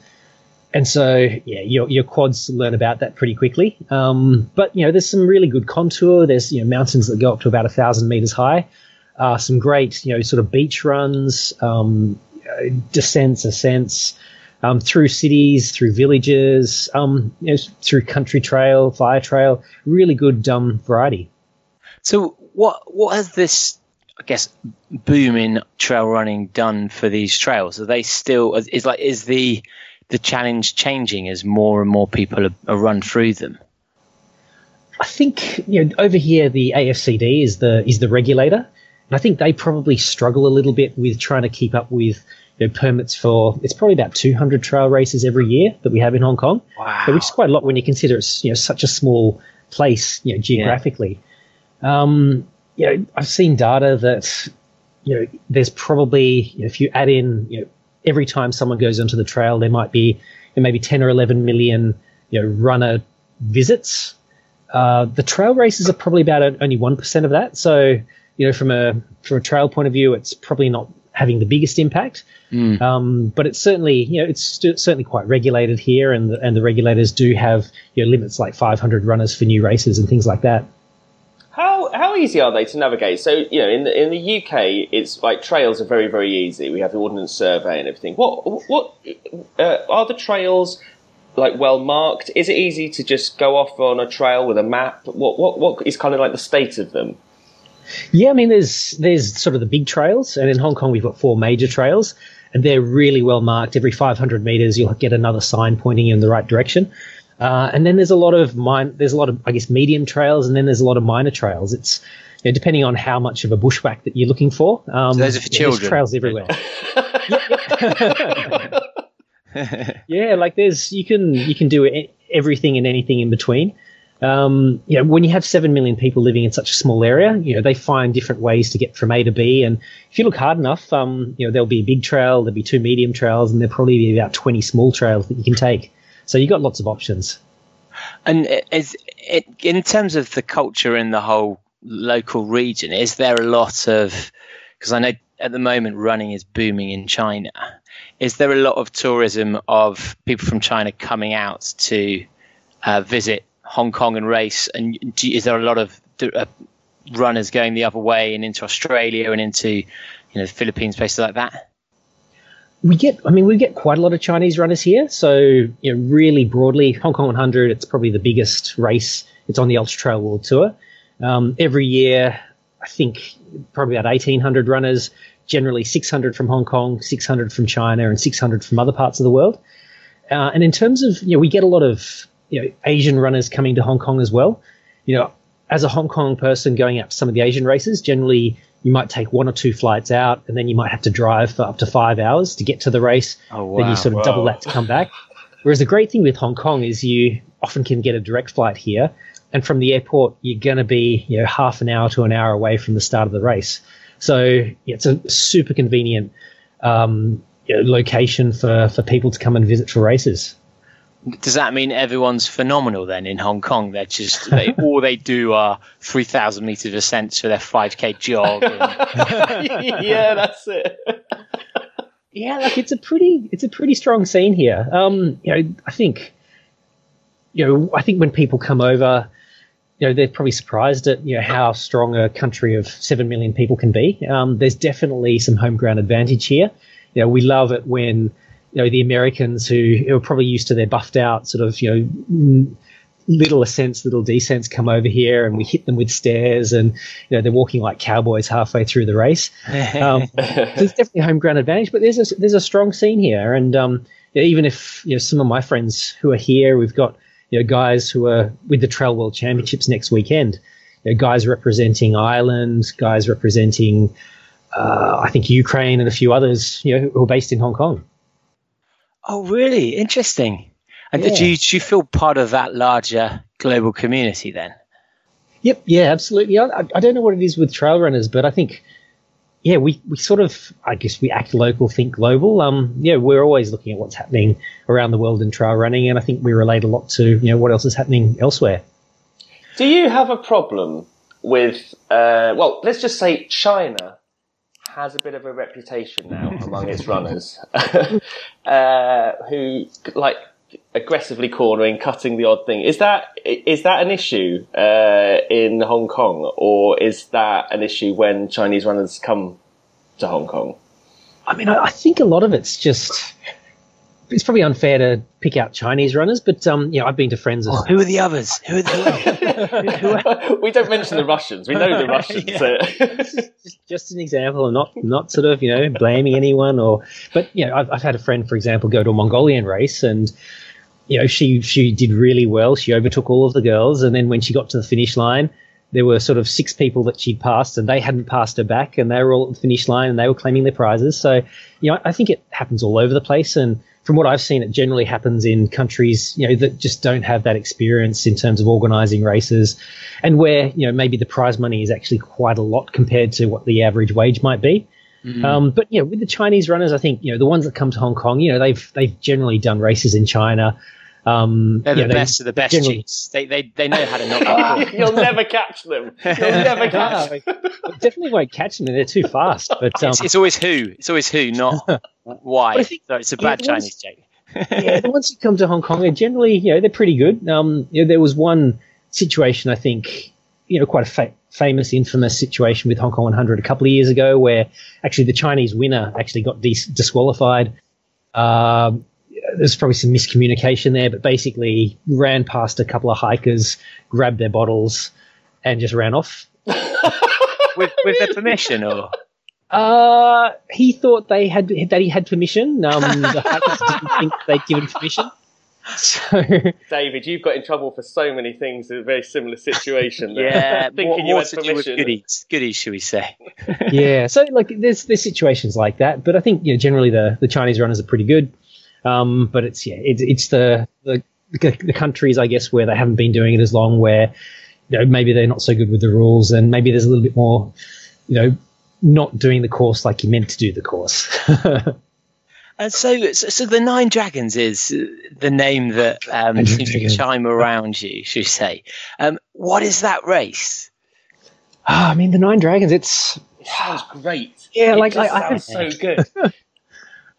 and so, yeah, your, your quads learn about that pretty quickly. Um, but, you know, there's some really good contour. There's, you know, mountains that go up to about a thousand meters high. Uh, some great, you know, sort of beach runs, um, descents, ascents um, through cities, through villages, um, you know, through country trail, fire trail. Really good um, variety. So, what what has this, I guess, boom in trail running done for these trails? Are they still is like is the the challenge changing as more and more people are, are run through them? I think you know over here the AFCD is the is the regulator, and I think they probably struggle a little bit with trying to keep up with you know, permits for it's probably about 200 trail races every year that we have in Hong Kong, wow. which is quite a lot when you consider it's you know such a small place you know geographically. Yeah. Um, you know, I've seen data that you know there's probably you know, if you add in you know every time someone goes onto the trail there might be maybe 10 or 11 million you know runner visits. Uh, the trail races are probably about only one percent of that. So you know from a from a trail point of view, it's probably not having the biggest impact. Mm. Um, but it's certainly, you know, it's st- certainly quite regulated here, and the, and the regulators do have you know, limits like 500 runners for new races and things like that. How how easy are they to navigate? So you know, in the in the UK, it's like trails are very very easy. We have the ordnance survey and everything. What what uh, are the trails like well marked? Is it easy to just go off on a trail with a map? What what what is kind of like the state of them? Yeah, I mean, there's there's sort of the big trails, and in Hong Kong we've got four major trails, and they're really well marked. Every 500 meters, you'll get another sign pointing you in the right direction. Uh, and then there's a lot of mine. There's a lot of I guess medium trails, and then there's a lot of minor trails. It's you know, depending on how much of a bushwhack that you're looking for. Um, So those are for yeah, children. There's trails everywhere. yeah, like there's you can you can do everything and anything in between. Um, you know, when you have seven million people living in such a small area, you know they find different ways to get from A to B. And if you look hard enough, um, you know there'll be a big trail, there'll be two medium trails, and there'll probably be about twenty small trails that you can take. So you've got lots of options. And is it, in terms of the culture in the whole local region, is there a lot of because I know at the moment running is booming in China. Is there a lot of tourism of people from China coming out to uh, visit Hong Kong and race? And do, is there a lot of uh, runners going the other way and into Australia and into you know the Philippines, places like that? we get i mean we get quite a lot of chinese runners here so you know really broadly hong kong 100 it's probably the biggest race it's on the ultra trail world tour um, every year i think probably about 1800 runners generally 600 from hong kong 600 from china and 600 from other parts of the world uh, and in terms of you know we get a lot of you know asian runners coming to hong kong as well you know as a hong kong person going out to some of the asian races generally you might take one or two flights out and then you might have to drive for up to five hours to get to the race. Oh, wow, Then you sort of double that to come back. Whereas the great thing with Hong Kong is you often can get a direct flight here. And from the airport, you're going to be you know, half an hour to an hour away from the start of the race. So yeah, it's a super convenient um, you know, location for, for people to come and visit for races. Does that mean everyone's phenomenal then in Hong Kong? They're just they, all they do are three thousand meters ascents for their five k jog. And, yeah, that's it. Yeah, like it's a pretty it's a pretty strong scene here. Um, you know, I think you know, I think when people come over, you know, they're probably surprised at you know how strong a country of seven million people can be. Um, there's definitely some home ground advantage here. You know, we love it when you know the Americans who, who are probably used to their buffed out sort of you know little ascents, little descents come over here, and we hit them with stairs, and you know they're walking like cowboys halfway through the race. Um, so there's definitely a home ground advantage, but there's a, there's a strong scene here, and um, yeah, even if you know some of my friends who are here, we've got you know guys who are with the Trail World Championships next weekend. You know, guys representing Ireland, guys representing uh, I think Ukraine and a few others, you know, who are based in Hong Kong. Oh, really interesting. And Yeah. do you do you feel part of that larger global community then? Yep, yeah, absolutely. I, I don't know what it is with trail runners, but I think, yeah, we, we sort of, I guess we act local, think global. Um, yeah, we're always looking at what's happening around the world in trail running, and I think we relate a lot to, you know, what else is happening elsewhere. Do you have a problem with, uh, well, let's just say China has a bit of a reputation now among its runners, uh, who like aggressively cornering, cutting the odd thing. Is that is that an issue uh, in Hong Kong, or is that an issue when Chinese runners come to Hong Kong? I mean, I, I think a lot of it's just, it's probably unfair to pick out Chinese runners, but, um, you know, I've been to friends of, Who are the others? Who are the others? we don't mention the Russians. We know the Russians. so- just, just an example, and not not sort of you know blaming anyone or, but you know I've, I've had a friend, for example, go to a Mongolian race, and you know she she did really well. She overtook all of the girls, and then when she got to the finish line, there were sort of six people that she'd passed, and they hadn't passed her back, and they were all at the finish line, and they were claiming their prizes. So you know I think it happens all over the place, and from what I've seen, it generally happens in countries you know that just don't have that experience in terms of organising races, and where you know maybe the prize money is actually quite a lot compared to what the average wage might be. Um, but you know, with the Chinese runners, I think you know the ones that come to Hong Kong, you know they've they've generally done races in China. Um, They're you the know, best of the best generally- cheats. They, they they know how to knock you. You'll never catch them. You'll never catch. I definitely won't catch them. They're too fast. But um, It's, it's always who. It's always who, not why. I think- so it's a bad the ones- Chinese joke. yeah, the ones who come to Hong Kong are generally, you know, they're pretty good. Um, you know, there was one situation I think you know quite a fa- famous, infamous situation with Hong Kong 100 a couple of years ago, where actually the Chinese winner actually got dis- disqualified. Um, there's probably some miscommunication there, but basically ran past a couple of hikers, grabbed their bottles, and just ran off. with with their permission, or Uh, he thought they had that he had permission. Um, the hikers didn't think they'd given permission. So David, you've got in trouble for so many things in a very similar situation. there. yeah, thinking more, you more had to do with permission. goodies, goodies, should we say? yeah, so like there's there's situations like that, but I think you know generally the, the Chinese runners are pretty good. Um, but it's yeah, it's it's the, the the countries I guess where they haven't been doing it as long, where you know maybe they're not so good with the rules, and maybe there's a little bit more, you know, not doing the course like you meant to do the course. And so, so, so the Nine Dragons is uh, the name that um, seems to chime around you, should we say? Um, what is that race? Ah, I mean the Nine Dragons, it's It sounds great. Yeah, It like, just I- I sounds so good.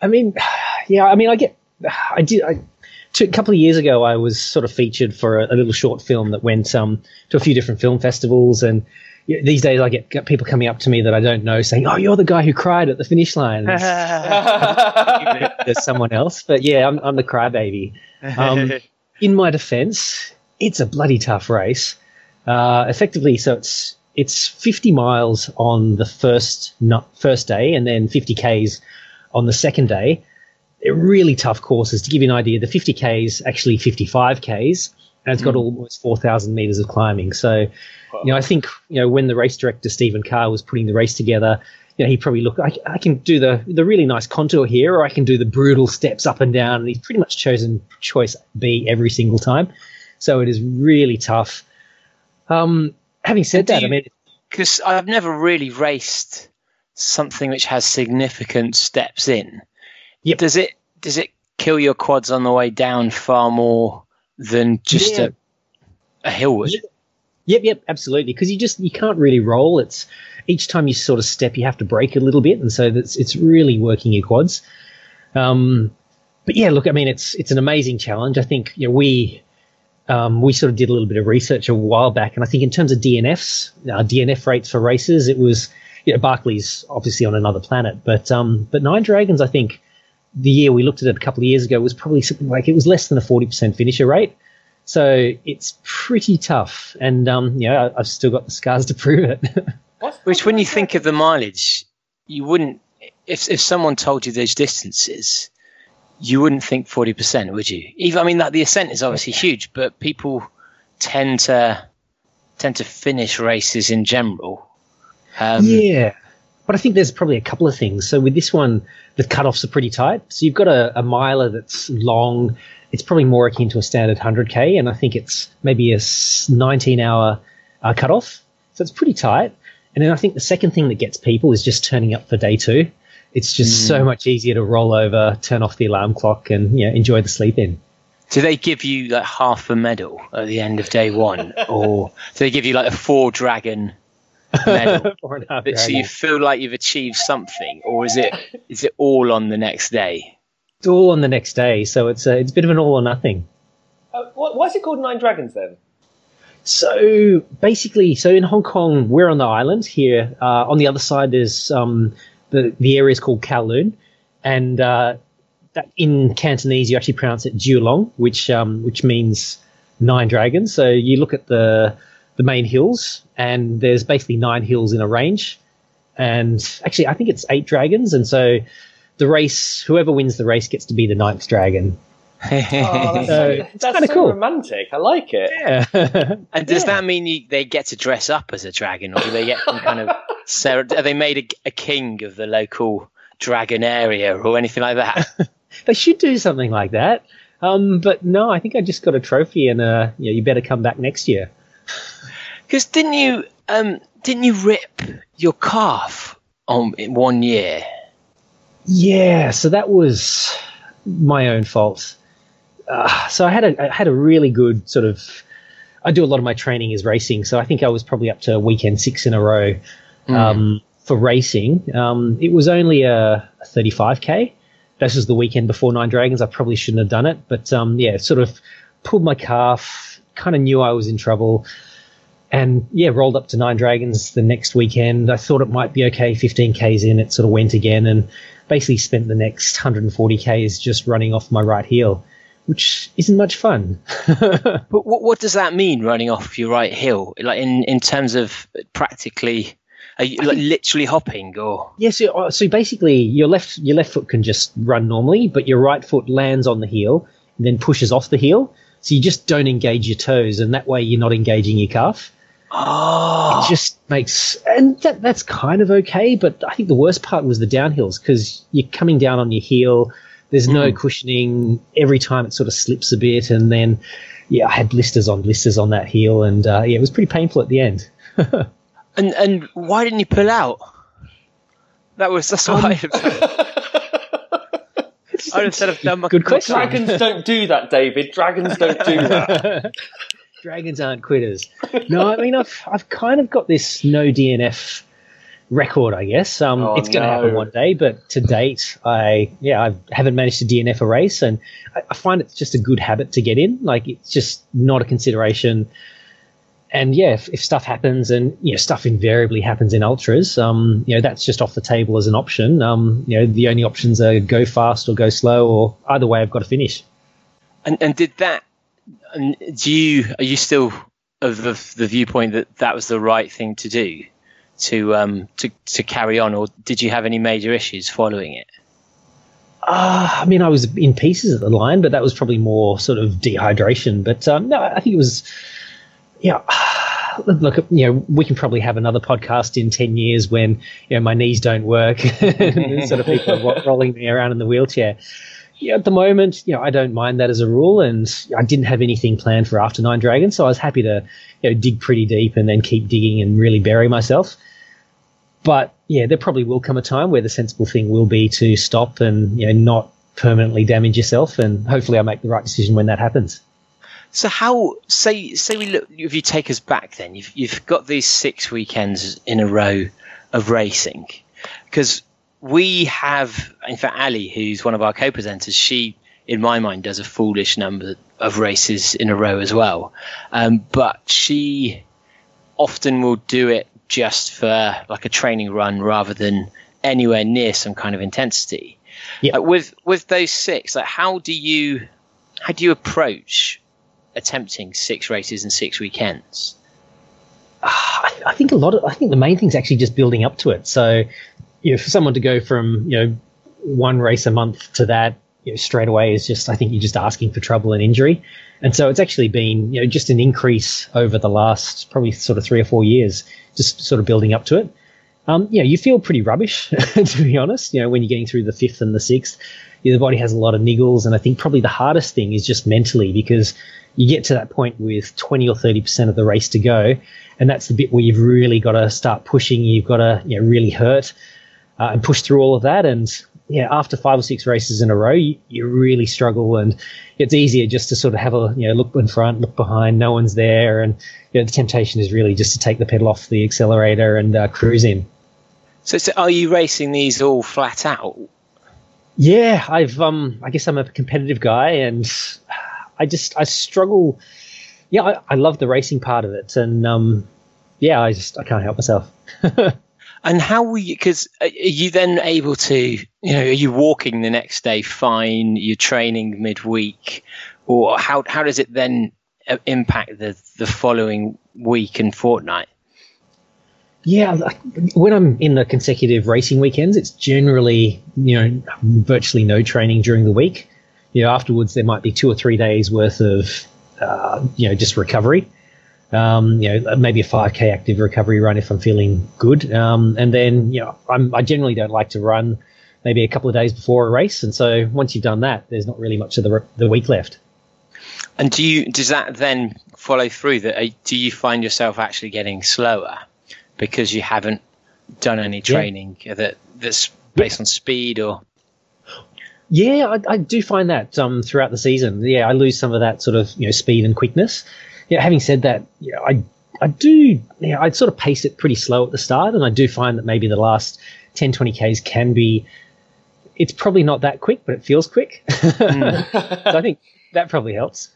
I mean, yeah, I mean, I get, I did, I, two, a couple of years ago, I was sort of featured for a, a little short film that went um, to a few different film festivals. And these days, I get, get people coming up to me that I don't know saying, Oh, you're the guy who cried at the finish line. There's someone else. But yeah, I'm, I'm the crybaby. Um, in my defense, it's a bloody tough race. Uh, effectively, so it's it's 50 miles on the first not first day, and then 50 k's on the second day. They're really tough courses. To give you an idea, the 50 k's actually 55 k's, and it's got almost 4,000 meters of climbing. So, you know, I think you know when the race director Stephen Carr was putting the race together. You know, he probably looked. I, I can do the the really nice contour here, or I can do the brutal steps up and down. And he's pretty much chosen choice B every single time. So it is really tough. Um, having said do that, I mean, Because I've never really raced something which has significant steps in. Yep. Does it does it kill your quads on the way down far more than just Yeah. a, a hill would? Yep, yep, absolutely. Because you just you can't really roll. It's each time you sort of step, you have to brake a little bit, and so that's it's really working your quads. Um, but yeah, look, I mean, it's it's an amazing challenge. I think you know we um, we sort of did a little bit of research a while back, and I think in terms of DNFs, uh, DNF rates for races, it was you know Barkley's obviously on another planet, but um, but Nine Dragons, I think the year we looked at it a couple of years ago was probably something like it was less than a forty percent finisher rate. So it's pretty tough, and um, yeah, I- I've still got the scars to prove it. What's- Which, when you think of the mileage, you wouldn't. If if someone told you those distances, you wouldn't think forty percent, would you? Even I mean, like the ascent is obviously huge, but people tend to tend to finish races in general. Um, yeah, but I think there's probably a couple of things. So with this one, the cutoffs are pretty tight. So you've got a, a miler that's long. It's probably more akin to a standard 100k, and I think it's maybe a 19 hour uh, cutoff. So it's pretty tight. And then I think the second thing that gets people is just turning up for day two. It's just so much easier to roll over, turn off the alarm clock, and you know, enjoy the sleep in. Do they give you like half a medal at the end of day one, or do they give you like a four dragon medal? Four and a half But so you feel like you've achieved something, or is it is it all on the next day? It's all on the next day, so it's a, it's a bit of an all or nothing. Uh, why, why is it called Nine Dragons then? So basically, so in Hong Kong, we're on the island here. Uh, on the other side, there's um, the the area is called Kowloon, and uh, that in Cantonese you actually pronounce it Jiulong, which um, which means nine dragons. So you look at the the main hills, and there's basically nine hills in a range, and actually I think it's eight dragons, and so the race, whoever wins the race gets to be the ninth dragon. Oh, that's So, so, it's that's kinda so cool. romantic. I like it. Yeah. And does Yeah. that mean you, they get to dress up as a dragon, or do they get some kind of? Ser- are they made a, a king of the local dragon area, or anything like that? they should do something like that. Um, but no, I think I just got a trophy, and uh, yeah, you better come back next year. Because didn't you um didn't you rip your calf on in one year? Yeah, so that was my own fault. Uh, so I had a I had a really good sort of. I do a lot of my training is racing, so I think I was probably up to weekend six in a row um, for racing. Um, it was only a, a 35k. This was the weekend before Nine Dragons. I probably shouldn't have done it, but um, yeah, sort of pulled my calf. Kind of knew I was in trouble, and yeah, rolled up to Nine Dragons the next weekend. I thought it might be okay, 15 Ks in, it sort of went again, and basically spent the next 140 Ks just running off my right heel, which isn't much fun. but what, what does that mean, running off your right heel? Like in, in terms of practically, are you like literally hopping or? Yes, yeah, so, uh, so basically your left your left foot can just run normally, but your right foot lands on the heel and then pushes off the heel. So you just don't engage your toes, and that way you're not engaging your calf. Oh. It just makes, and that, that's kind of okay. But I think the worst part was the downhills because you're coming down on your heel. There's no Mm. cushioning. Every time it sort of slips a bit, and then yeah, I had blisters on blisters on that heel, and uh, yeah, it was pretty painful at the end. And and why didn't you pull out? That was that's Um, what I'd have, I would have said I've done my Good question. Dragons don't do that, David. Dragons don't do that. Dragons aren't quitters. No, I mean I've I've kind of got this no DNF record, I guess. Um, Oh, it's going to no. happen one day, but to date, I yeah I haven't managed to DNF a race, and I, I find it's just a good habit to get in. Like it's just not a consideration. And yeah, if, if stuff happens, and you know stuff invariably happens in ultras, um, you know that's just off the table as an option. Um, you know the only options are go fast or go slow, or either way, I've got to finish. And and did that? And do you are you still of the, the viewpoint that that was the right thing to do to um to to carry on, or did you have any major issues following it? Uh, I mean, I was in pieces at the line, but that was probably more sort of dehydration. But um, no, I think it was, yeah. Look, you know, we can probably have another podcast in ten years when you know my knees don't work, and sort of people are rolling me around in the wheelchair. Yeah, at the moment, you know, I don't mind that as a rule, and I didn't have anything planned for after Nine Dragons, so I was happy to, you know, dig pretty deep and then keep digging and really bury myself. But yeah, there probably will come a time where the sensible thing will be to stop and you know not permanently damage yourself, and hopefully I make the right decision when that happens. So how say say we look if you take us back then you've you've got these six weekends in a row of racing because we have in fact Ali who's one of our co-presenters she in my mind does a foolish number of races in a row as well um, but she often will do it just for like a training run rather than anywhere near some kind of intensity Yeah. Uh, with with those six like how do you how do you approach attempting six races in six weekends I, I think a lot of I think the main thing is actually just building up to it. So, you know, for someone to go from you know one race a month to that you know, straight away is just I think you're just asking for trouble and injury. And so it's actually been you know just an increase over the last probably sort of three or four years, just sort of building up to it. Um, you know, you feel pretty rubbish to be honest. You know, when you're getting through the fifth and the sixth, you know, the body has a lot of niggles, and I think probably the hardest thing is just mentally because you get to that point with 20 or 30 percent of the race to go, and that's the bit where you've really got to start pushing. You've got to you know really hurt uh, and push through all of that. And yeah, after five or six races in a row, you, you really struggle, and it's easier just to sort of have a you know look in front, look behind, no one's there, and you know, the temptation is really just to take the pedal off the accelerator and uh, cruise in. so, so are you racing these all flat out Yeah, I've um I guess I'm a competitive guy and I just I struggle yeah, I, I love the racing part of it and um yeah, I just I can't help myself. And how were you? Because are you then able to, you know, are you walking the next day fine? You're training midweek, or how how does it then uh, impact the the following week and fortnight? Yeah, when I'm in the consecutive racing weekends, it's generally, you know, virtually no training during the week. You know, afterwards there might be two or three days worth of, uh, you know, just recovery. Um, you know, maybe a 5k active recovery run if I'm feeling good. Um, and then, you know, I'm, I generally don't like to run maybe a couple of days before a race. And so once you've done that, there's not really much of the, the week left. And do you does that then follow through? That uh, do you find yourself actually getting slower because you haven't done any training that that's based on speed or? Yeah, I, I do find that um, throughout the season. Yeah, I lose some of that sort of you know speed and quickness. Yeah, having said that, yeah, I I do yeah, I sort of pace it pretty slow at the start, and I do find that maybe the last 10, 20 k's can be. It's probably not that quick, but it feels quick. so I think that probably helps.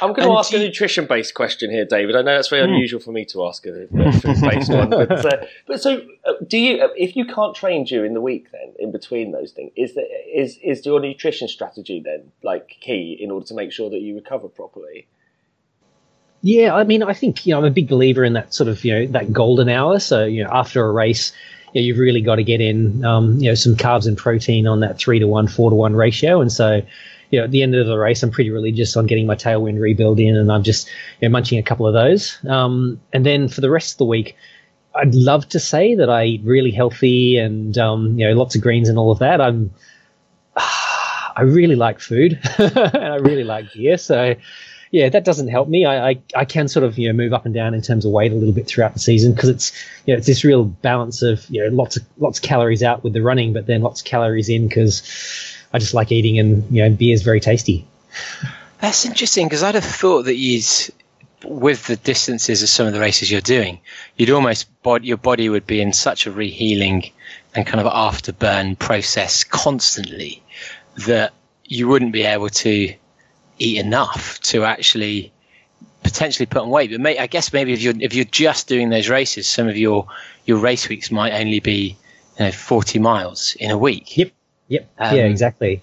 I'm going to ask a nutrition based question here, David. I know that's very mm. unusual for me to ask a, nutrition based one, but, uh, but so uh, do you? If you can't train during the week, then in between those things, is is is your nutrition strategy then like key in order to make sure that you recover properly? Yeah, I mean, I think you know I'm a big believer in that sort of you know that golden hour. So you know after a race, you you've really got to get in um, you know some carbs and protein on that three to one, four to one ratio, and so you know, at the end of the race, I'm pretty religious on getting my tailwind rebuild in, and I'm just you know, munching a couple of those. Um, and then for the rest of the week, I'd love to say that I eat really healthy and um, you know lots of greens and all of that. I'm I really like food and I really like beer, so yeah, that doesn't help me. I, I, I can sort of you know move up and down in terms of weight a little bit throughout the season because it's you know it's this real balance of you know lots of lots of calories out with the running, but then lots of calories in because I just like eating, and you know, beer is very tasty. That's interesting because I'd have thought that you'd, with the distances of some of the races you're doing, you'd almost bod- your body would be in such a rehealing and kind of afterburn process constantly that you wouldn't be able to eat enough to actually potentially put on weight. But may, I guess maybe if you're if you're just doing those races, some of your your race weeks might only be you know 40 miles in a week. Yep. Yep. Um, yeah, exactly.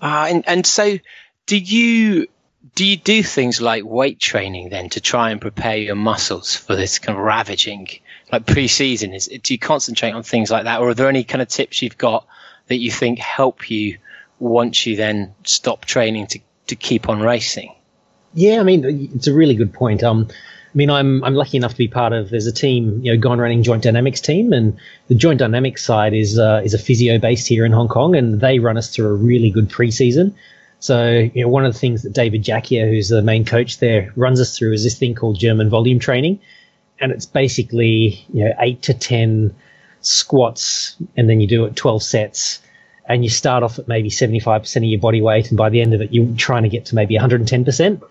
Uh, and and so do you do you do things like weight training then to try and prepare your muscles for this kind of ravaging like pre-season? Is do you concentrate on things like that, or are there any kind of tips you've got that you think help you once you then stop training to to keep on racing? Yeah, I mean it's a really good point. Um, I mean, I'm I'm lucky enough to be part of. There's a team, you know, Gone Running Joint Dynamics team, and the Joint Dynamics side is uh, is a physio based here in Hong Kong, and they run us through a really good preseason. So, you know, one of the things that David Jackier, who's the main coach there, runs us through is this thing called German volume training, and it's basically you know eight to ten squats, and then you do it twelve sets, and you start off at maybe seventy five percent of your body weight, and by the end of it, you're trying to get to maybe one hundred and ten percent.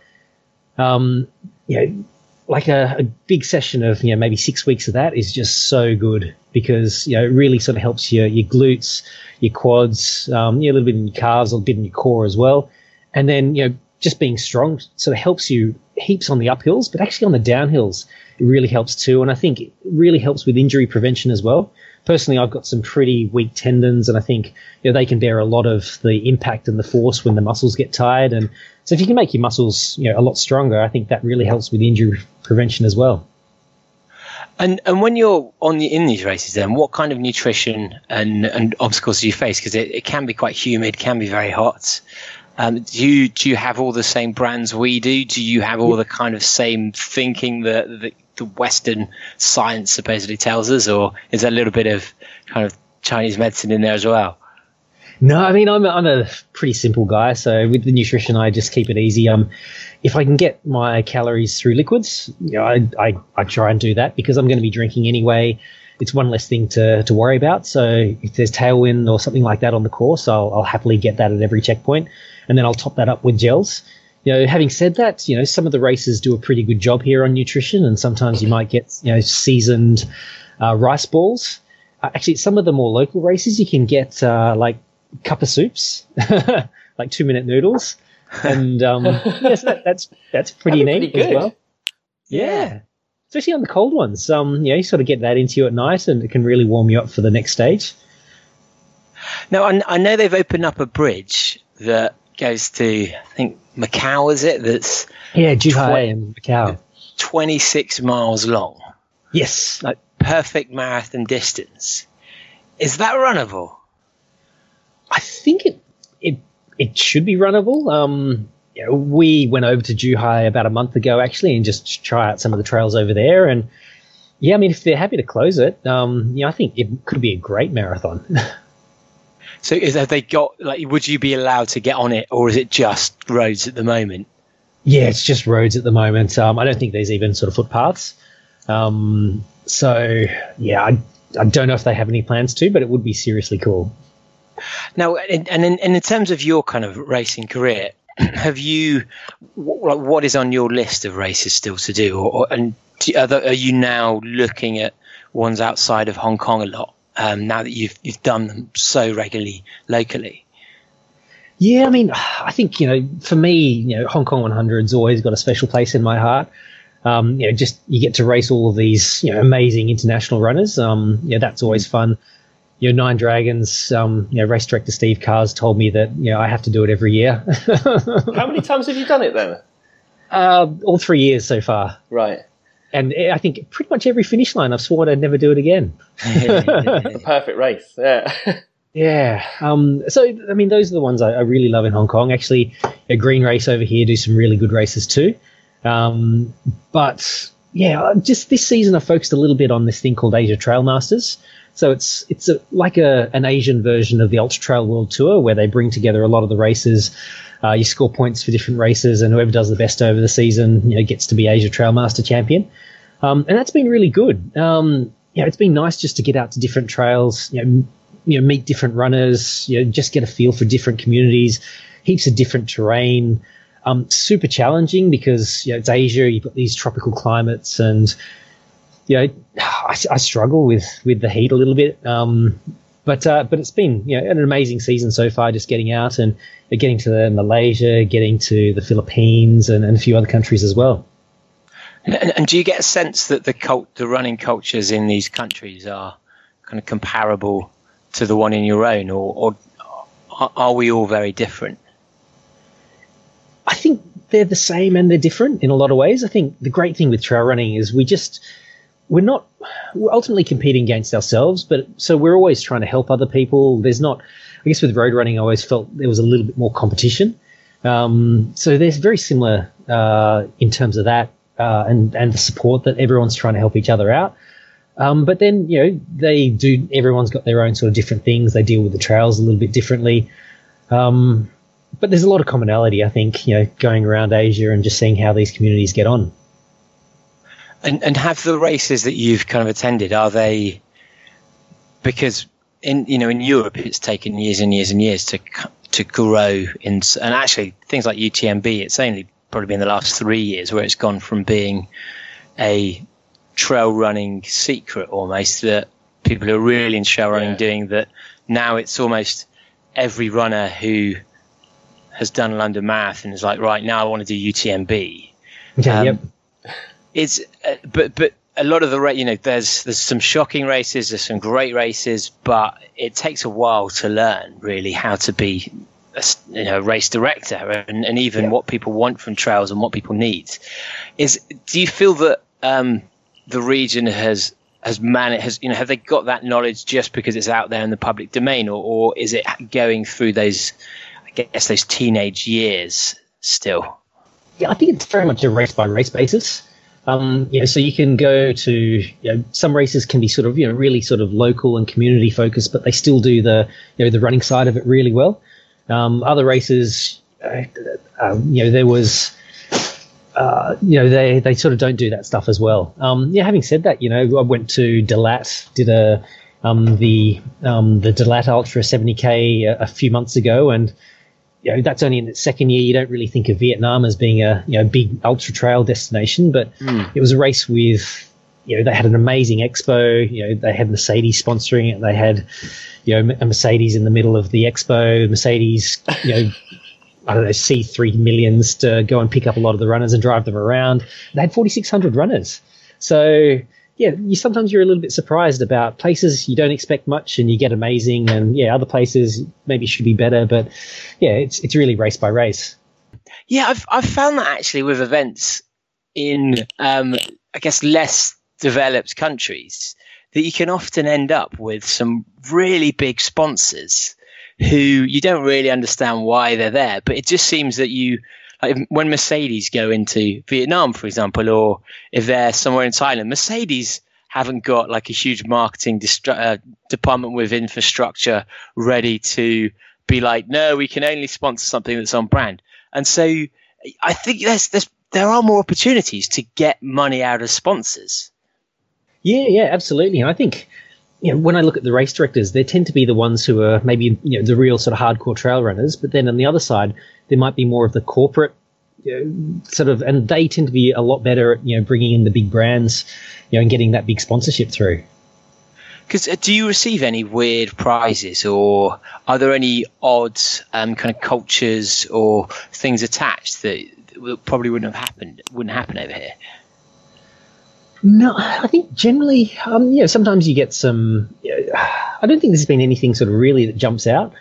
Um, you know like a, a, big session of you know maybe six weeks of that is just so good because you know it really sort of helps your your glutes, your quads, um, you know, a little bit in your calves, a little bit in your core as well, and then you know just being strong sort of helps you heaps on the uphills, but actually on the downhills it really helps too, and I think it really helps with injury prevention as well. Personally, I've got some pretty weak tendons, and I think you know they can bear a lot of the impact and the force when the muscles get tired, and so if you can make your muscles, you know, a lot stronger, I think that really helps with injury prevention as well. And and when you're on the in these races, then what kind of nutrition and, and obstacles do you face? Because it, it can be quite humid, can be very hot. Um, do you do you have all the same brands we do? Do you have all the kind of same thinking that the, the Western science supposedly tells us, or is there a little bit of kind of Chinese medicine in there as well? No, I mean I'm I'm a pretty simple guy, so with the nutrition I just keep it easy. Um, if I can get my calories through liquids, you know, I, I, I try and do that because I'm going to be drinking anyway. It's one less thing to, to worry about. So if there's tailwind or something like that on the course, I'll, I'll happily get that at every checkpoint, and then I'll top that up with gels. You know, having said that, you know, some of the races do a pretty good job here on nutrition, and sometimes you might get you know seasoned uh, rice balls. Uh, actually, some of the more local races you can get uh, like cup of soups, like two minute noodles, and um, yes, that, that's that's pretty neat pretty as well. Yeah. yeah. especially on the cold ones. Um, yeah, you sort of get that into you at night, and it can really warm you up for the next stage. Now, I, I know they've opened up a bridge that goes to I think Macau. Is it that's yeah, Zhuhai and Macau, twenty six miles long. Yes, like perfect marathon distance. Is that runnable? I think it it it should be runnable. Um, you know, we went over to Zhuhai about a month ago actually, and just try out some of the trails over there. And yeah, I mean, if they're happy to close it, um, I think it could be a great marathon. so, is, have they got like? Would you be allowed to get on it, or is it just roads at the moment? Yeah, it's just roads at the moment. Um, I don't think there's even sort of footpaths. Um, so yeah, I, I don't know if they have any plans to, but it would be seriously cool. Now, and in, in terms of your kind of racing career, have you what, what is on your list of races still to do, or, and are, are, you now looking at ones outside of Hong Kong a lot um, now that you've you've done them so regularly locally? Yeah, I mean, I think you know, for me, you know, Hong Kong 100's always got a special place in my heart. Um, you know, just you get to race all of these, you know, amazing international runners. Um, yeah, that's always fun. You know, Nine Dragons. Um, you know, race director Steve Cars told me that you know I have to do it every year. How many times have you done it then? uh, all three years so far, Right. And I think pretty much every finish line I've sworn I'd never do it again. The perfect race. Yeah. Yeah. Um, so, I mean, those are the ones I, I really love in Hong Kong. Actually, a green race over here do some really good races too. Um, but yeah, just this season I focused a little bit on this thing called Asia Trail Masters. So it's it's a, like a an Asian version of the Ultra Trail World Tour where they bring together a lot of the races. Uh, you score points for different races, and whoever does the best over the season, you know, gets to be Asia Trail Master champion. Um, and that's been really good. Um, you know, it's been nice just to get out to different trails. You know, you know, meet different runners, you know, just get a feel for different communities, heaps of different terrain. Um, super challenging because you know, it's Asia, you've got these tropical climates, and you know, I, I struggle with with the heat a little bit. Um, but uh, but it's been you know an amazing season so far, just getting out and getting to Malaysia, getting to the Philippines, and, and a few other countries as well. And, and do you get a sense that the cult, the running cultures in these countries are kind of comparable to the one in your own, or, or are- we all very different? I think they're the same and they're different in a lot of ways. I think the great thing with trail running is we just we're not we're ultimately competing against ourselves, but so we're always trying to help other people. There's not, I guess, with road running, I always felt there was a little bit more competition. Um, so there's very similar uh, in terms of that uh, and and the support that everyone's trying to help each other out. Um, but then you know they do. Everyone's got their own sort of different things. They deal with the trails a little bit differently. Um, but there's a lot of commonality, I think. You know, going around Asia and just seeing how these communities get on. And and have the races that you've kind of attended are they because in you know in Europe it's taken years and years and years to to grow in and actually things like UTMB it's only probably been the last three years where it's gone from being a trail running secret almost that people who are really in trail running Yeah. doing that now it's almost every runner who has done London Marathon is like right now I want to do UTMB Yeah, Um, yep. it's uh, but but a lot of the ra- you know there's there's some shocking races there's some great races but it takes a while to learn really how to be a you know race director and, and even what people want from trails and what people need is do you feel that um, the region has has man has you know have they got that knowledge just because it's out there in the public domain or, or is it going through those I guess those teenage years still Yeah, I think it's very much a race by race basis. Um, you know, so you can go to you know, some races can be sort of you know really sort of local and community focused, but they still do the you know the running side of it really well. Um, other races, uh, um, you know, there was. Uh, you know they, they sort of don't do that stuff as well. Um, yeah, having said that, you know I went to Dalat, did a um, the um, the Dalat Ultra 70k a, a few months ago, and you know that's only in its second year. You don't really think of Vietnam as being a you know big ultra trail destination, but it was a race with you know they had an amazing expo. You know they had Mercedes sponsoring it. They had you know a Mercedes in the middle of the expo. Mercedes you know. I don't know, C3 millions to go and pick up a lot of the runners and drive them around. They had 4,600 runners. So, yeah, you sometimes you're a little bit surprised about places you don't expect much and you get amazing, and yeah, other places maybe should be better, but yeah, it's it's really race by race. Yeah, I've I've found that actually with events in um, I guess less developed countries that you can often end up with some really big sponsors who you don't really understand why they're there, but it just seems that you like when Mercedes go into Vietnam, for example, or if they're somewhere in Thailand, Mercedes haven't got like a huge marketing distru- uh, department with infrastructure ready to be like, no, we can only sponsor something that's on brand. And so I think there's, there's there are more opportunities to get money out of sponsors. Yeah, yeah, absolutely. And I think you know, when I look at the race directors, they tend to be the ones who are maybe you know the real sort of hardcore trail runners. But then on the other side, there might be more of the corporate you know, sort of, and they tend to be a lot better at you know bringing in the big brands, you know, and getting that big sponsorship through. Because uh, do you receive any weird prizes, or are there any odd um, kind of cultures or things attached that, that probably wouldn't have happened, wouldn't happen over here? No, I think generally, um, you know, sometimes you get some. You know, I don't think there's been anything sort of really that jumps out.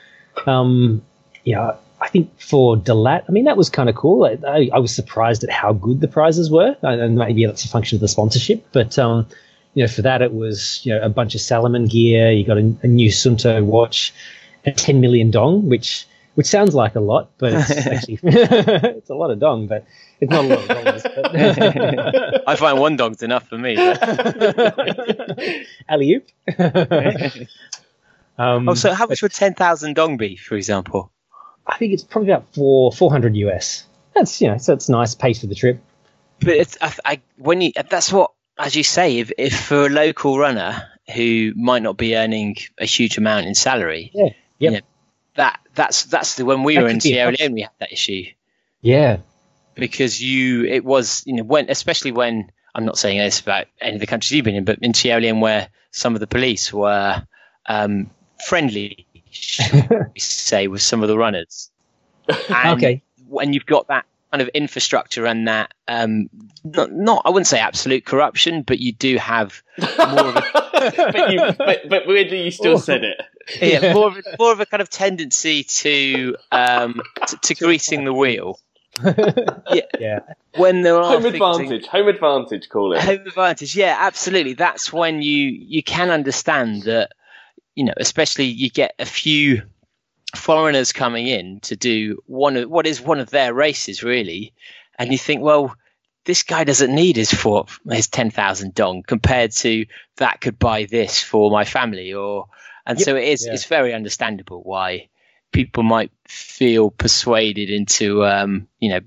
Um, yeah, I think for Dalat, I mean, that was kind of cool. I, I, I, was surprised at how good the prizes were, and maybe that's a function of the sponsorship. But um, you know, for that, it was you know a bunch of Salomon gear. You got a, a new Suunto watch, a 10 million dong, which which sounds like a lot, but it's actually it's a lot of dong, but it's not a lot of dollars. But I find one dong's enough for me. Alley oop. um, oh, so how much would ten thousand dong be, for example? I think it's probably about four four hundred US. That's you know, so it's nice pace for the trip. But it's I, I, when you that's what as you say, if, if for a local runner who might not be earning a huge amount in salary, yeah, yep. You know, that that's that's the when we that were in Sierra Leone we had that issue. Yeah, because you it was you know when especially when I'm not saying this about any of the countries you've been in, but in Sierra Leone where some of the police were um, friendly, say, with some of the runners. And okay. When you've got that kind of infrastructure and that um, not, not I wouldn't say absolute corruption, but you do have more of a but, you, but, but weirdly you still said it. Yeah, more of a, more of a kind of tendency to um, to, to greasing the wheel. yeah. yeah. When there are home advantage, home advantage, call it home advantage. Yeah, absolutely. That's when you you can understand that. You know, especially you get a few foreigners coming in to do one of what is one of their races really and you think well this guy doesn't need his four his 10,000 dong compared to that could buy this for my family or and yep. so it is yeah. it's very understandable why people might feel persuaded into um, you know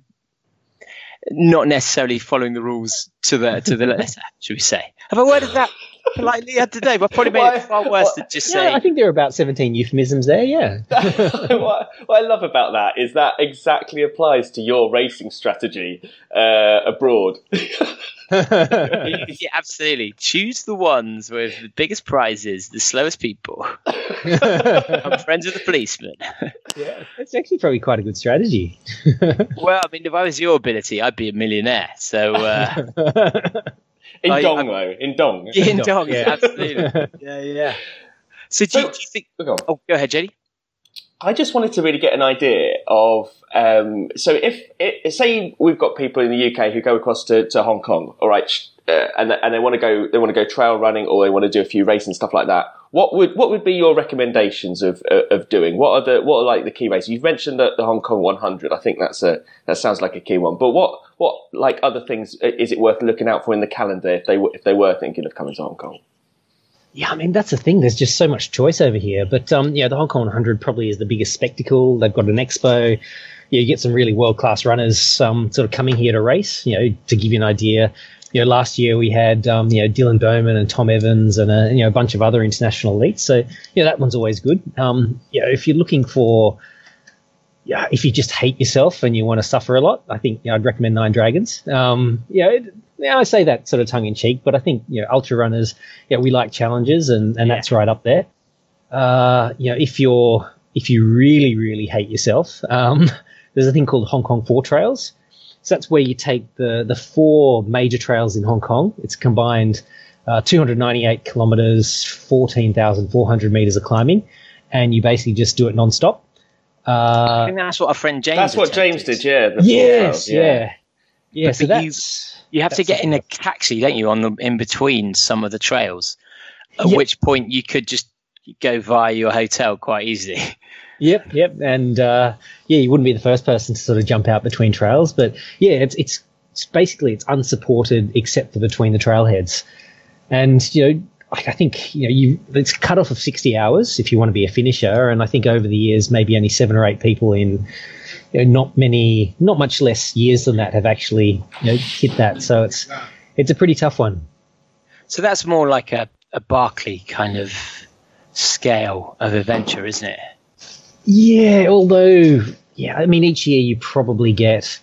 not necessarily following the rules to the to the letter should we say have i worded that politely had today, but probably made it far worse than just yeah, saying. I think there are about 17 euphemisms there, yeah. what, what, I love about that is that exactly applies to your racing strategy uh, abroad. yeah, absolutely. Choose the ones with the biggest prizes, the slowest people. I'm friends with the policeman. yeah, it's actually probably quite a good strategy. well, I mean, if I was your ability, I'd be a millionaire. So. Uh... In I, Dong, I, though. In Dong. Yeah, in Dong, yeah. absolutely. yeah, yeah. So do, so, you, do you think. Go oh, go ahead, Jenny. I just wanted to really get an idea of um, so if it, say we've got people in the UK who go across to, to Hong Kong, all right, uh, and and they want to go they want to go trail running or they want to do a few races and stuff like that. What would what would be your recommendations of uh, of doing? What are the what are like the key races? You've mentioned the, the Hong Kong 100. I think that's a that sounds like a key one. But what what like other things is it worth looking out for in the calendar if they if they were thinking of coming to Hong Kong? Yeah, I mean that's the thing. There's just so much choice over here. But um, yeah, the Hong Kong 100 probably is the biggest spectacle. They've got an expo. You get some really world class runners um, sort of coming here to race. You know, to give you an idea, you know, last year we had um, you know Dylan Bowman and Tom Evans and a, you know a bunch of other international elites. So yeah, that one's always good. Um, you know, if you're looking for yeah, if you just hate yourself and you want to suffer a lot, I think you know, I'd recommend Nine Dragons. Um, yeah, it, yeah, I say that sort of tongue in cheek, but I think you know ultra runners, yeah, we like challenges, and, and yeah. that's right up there. Uh, you know, if you're if you really really hate yourself, um, there's a thing called Hong Kong Four Trails. So that's where you take the the four major trails in Hong Kong. It's combined uh, 298 kilometers, 14,400 meters of climbing, and you basically just do it non-stop. Uh, I think that's what our friend James. That's what James did, yeah. Yes, yeah, yeah. yeah. But, so but that's you have to get in a taxi, don't you, on the in between some of the trails. At yep. which point you could just go via your hotel quite easily. Yep, yep, and uh, yeah, you wouldn't be the first person to sort of jump out between trails, but yeah, it's it's, it's basically it's unsupported except for between the trailheads, and you know. I think you know you it's cut off of sixty hours if you want to be a finisher, and I think over the years maybe only seven or eight people in you know, not many, not much less years than that have actually you know, hit that. So it's it's a pretty tough one. So that's more like a, a Barkley kind of scale of adventure, isn't it? Yeah, although yeah, I mean each year you probably get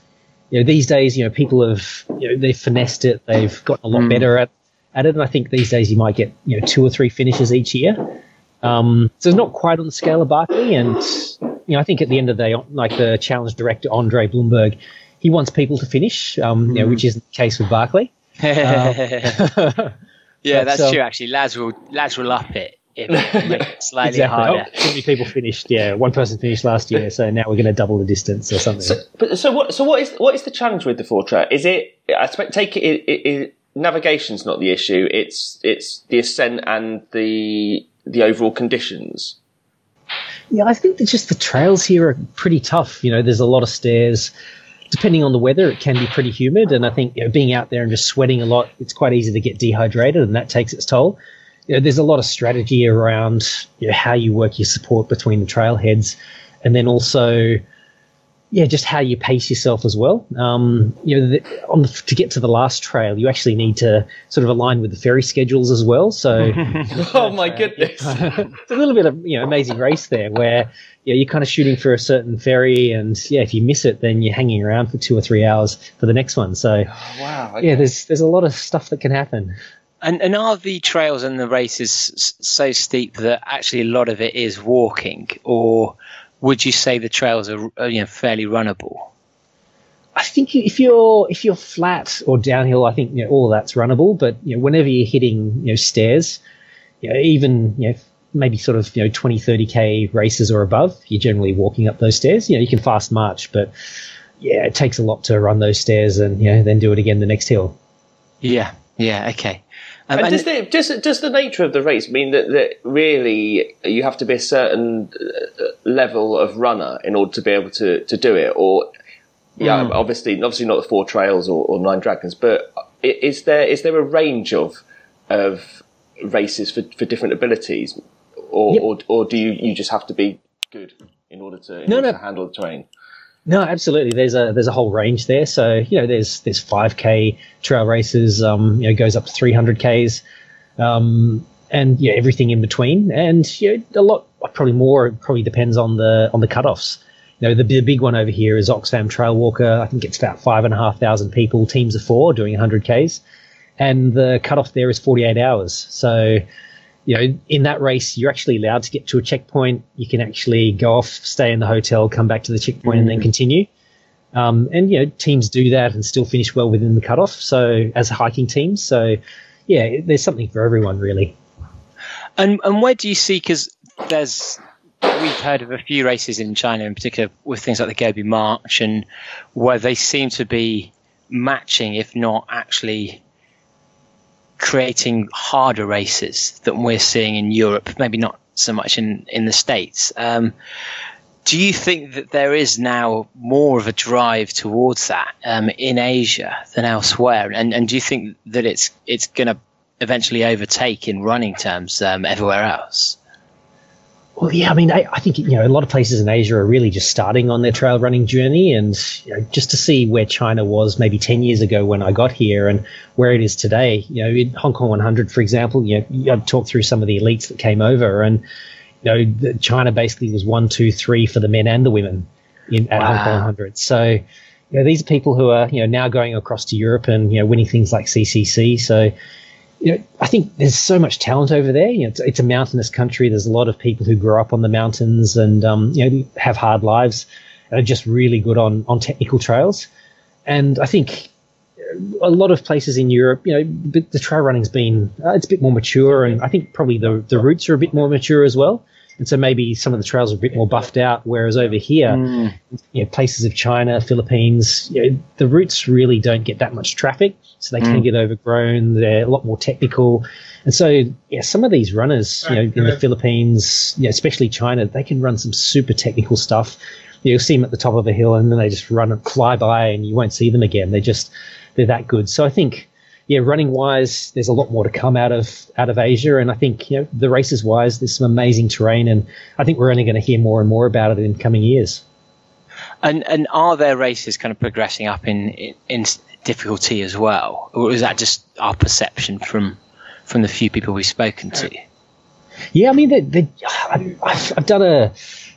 you know these days you know people have you know they've finessed it, they've gotten a lot mm. better at at it. And I think these days you might get you know two or three finishes each year. Um, so it's not quite on the scale of Barkley. And you know, I think at the end of the day, like the challenge director Andre Blumberg, he wants people to finish, um, you know, which isn't the case with Barkley. Um, yeah, But, that's um, true. Actually, lads will lads will up it it slightly exactly. Oh, harder. too many people finished. Yeah, one person finished last year, so now we're going to double the distance or something. So, but so what? So what is what is the challenge with the four track? Is it? I expect take it, it, it, it. Navigation's not the issue. It's it's the ascent and the the overall conditions. Yeah, I think that just the trails here are pretty tough. You know, there's a lot of stairs. Depending on the weather, it can be pretty humid, and I think you know, being out there and just sweating a lot, it's quite easy to get dehydrated, and that takes its toll. You know, there's a lot of strategy around you know, how you work your support between the trailheads, and then also, yeah, just how you pace yourself as well. Um, you know, the, on the, to get to the last trail, you actually need to sort of align with the ferry schedules as well. So. oh my goodness! it's a little bit of you know amazing race there where yeah you're kind of shooting for a certain ferry and yeah if you miss it then you're hanging around for two or three hours for the next one so wow. yeah there's there's a lot of stuff that can happen And and are the trails and the races so steep that actually a lot of it is walking, or would you say the trails are, are you know fairly runnable? I think if you're if you're flat or downhill, I think you know, all of that's runnable. But you know, whenever you're hitting you know stairs, you know, even you know maybe sort of you know 20, 30 k races or above, you're generally walking up those stairs. You know, you can fast march, but yeah, it takes a lot to run those stairs and you know then do it again the next hill. Yeah, yeah, okay. Um, And and- does the does, does the nature of the race mean that, that really you have to be a certain uh, level of runner in order to be able to, to do it, or yeah, obviously obviously not the four trails or, or nine dragons, but is there is there a range of of races for, for different abilities, or, Yep. or or do you, you just have to be good in order to, in No, order no. to handle the terrain? No, absolutely. There's a there's a whole range there. So you know, there's there's 5k trail races. Um, you know, goes up to 300ks, um, and yeah, everything in between. And you know, a lot, probably more. Probably depends on the on the cutoffs. You know, the, the big one over here is Oxfam Trail Walker. I think it's about five and a half thousand people, teams of four, doing 100ks, and the cutoff there is 48 hours. So you know, in that race, you're actually allowed to get to a checkpoint. You can actually go off, stay in the hotel, come back to the checkpoint, and then continue. Um, and you know, teams do that and still finish well within the cutoff. So as hiking teams, so yeah, there's something for everyone really. And and where do you see? Because there's we've heard of a few races in China, in particular with things like the Gobi March, and where they seem to be matching, if not actually creating harder races than we're seeing in Europe. Maybe not so much in in the states. Um, do you think that there is now more of a drive towards that um, in Asia than elsewhere? And and do you think that it's it's going to eventually overtake in running terms um, everywhere else? Well, yeah, I mean, I, I think you know a lot of places in Asia are really just starting on their trail running journey, and you know, just to see where China was maybe ten years ago when I got here, and where it is today. You know, in Hong Kong 100, for example, you know, I've talked through some of the elites that came over, and you know, the, China basically was one, two, three for the men and the women in at Hong Kong 100. So, you know, these are people who are you know now going across to Europe and you know winning things like CCC. So you know, I think there's so much talent over there. You know, it's, it's a mountainous country. There's a lot of people who grew up on the mountains and um, you know have hard lives and are just really good on on technical trails. And I think a lot of places in Europe, you know, the, trail running's been uh, it's a bit more mature, and I think probably the the routes are a bit more mature as well. And so maybe some of the trails are a bit more buffed out, whereas over here, mm. you know, places of China, Philippines, you know, the routes really don't get that much traffic, so they can mm. get overgrown. They're a lot more technical, and so yeah, some of these runners, you know, in the Philippines, you know, especially China, they can run some super technical stuff. You'll see them at the top of a hill, and then they just run and fly by, and you won't see them again. They just they're that good. So I think. Yeah, running wise, there's a lot more to come out of out of Asia, and I think you know the races wise, there's some amazing terrain, and I think we're only going to hear more and more about it in coming years. And and are there races kind of progressing up in in, in difficulty as well, or is that just our perception from from the few people we've spoken to? Yeah, I mean, they, they, I've, I've done a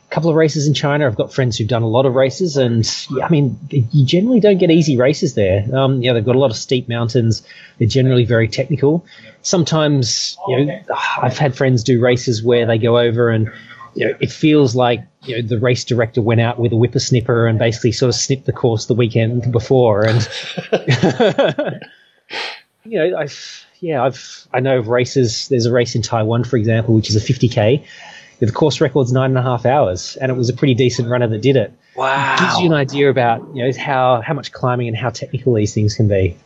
couple of races in China. I've got friends who've done a lot of races, and yeah, I mean, you generally don't get easy races there. Um, yeah, they've got a lot of steep mountains. They're generally very technical. Sometimes, you know, I've had friends do races where they go over and you know, it feels like you know the race director went out with a whippersnipper and basically sort of snipped the course the weekend before, and you know, I've yeah, I've I know of races. There's a race in Taiwan, for example, which is a 50k. The course record's nine and a half hours, and it was a pretty decent runner that did it. Wow, it gives you an idea about you know how how much climbing and how technical these things can be.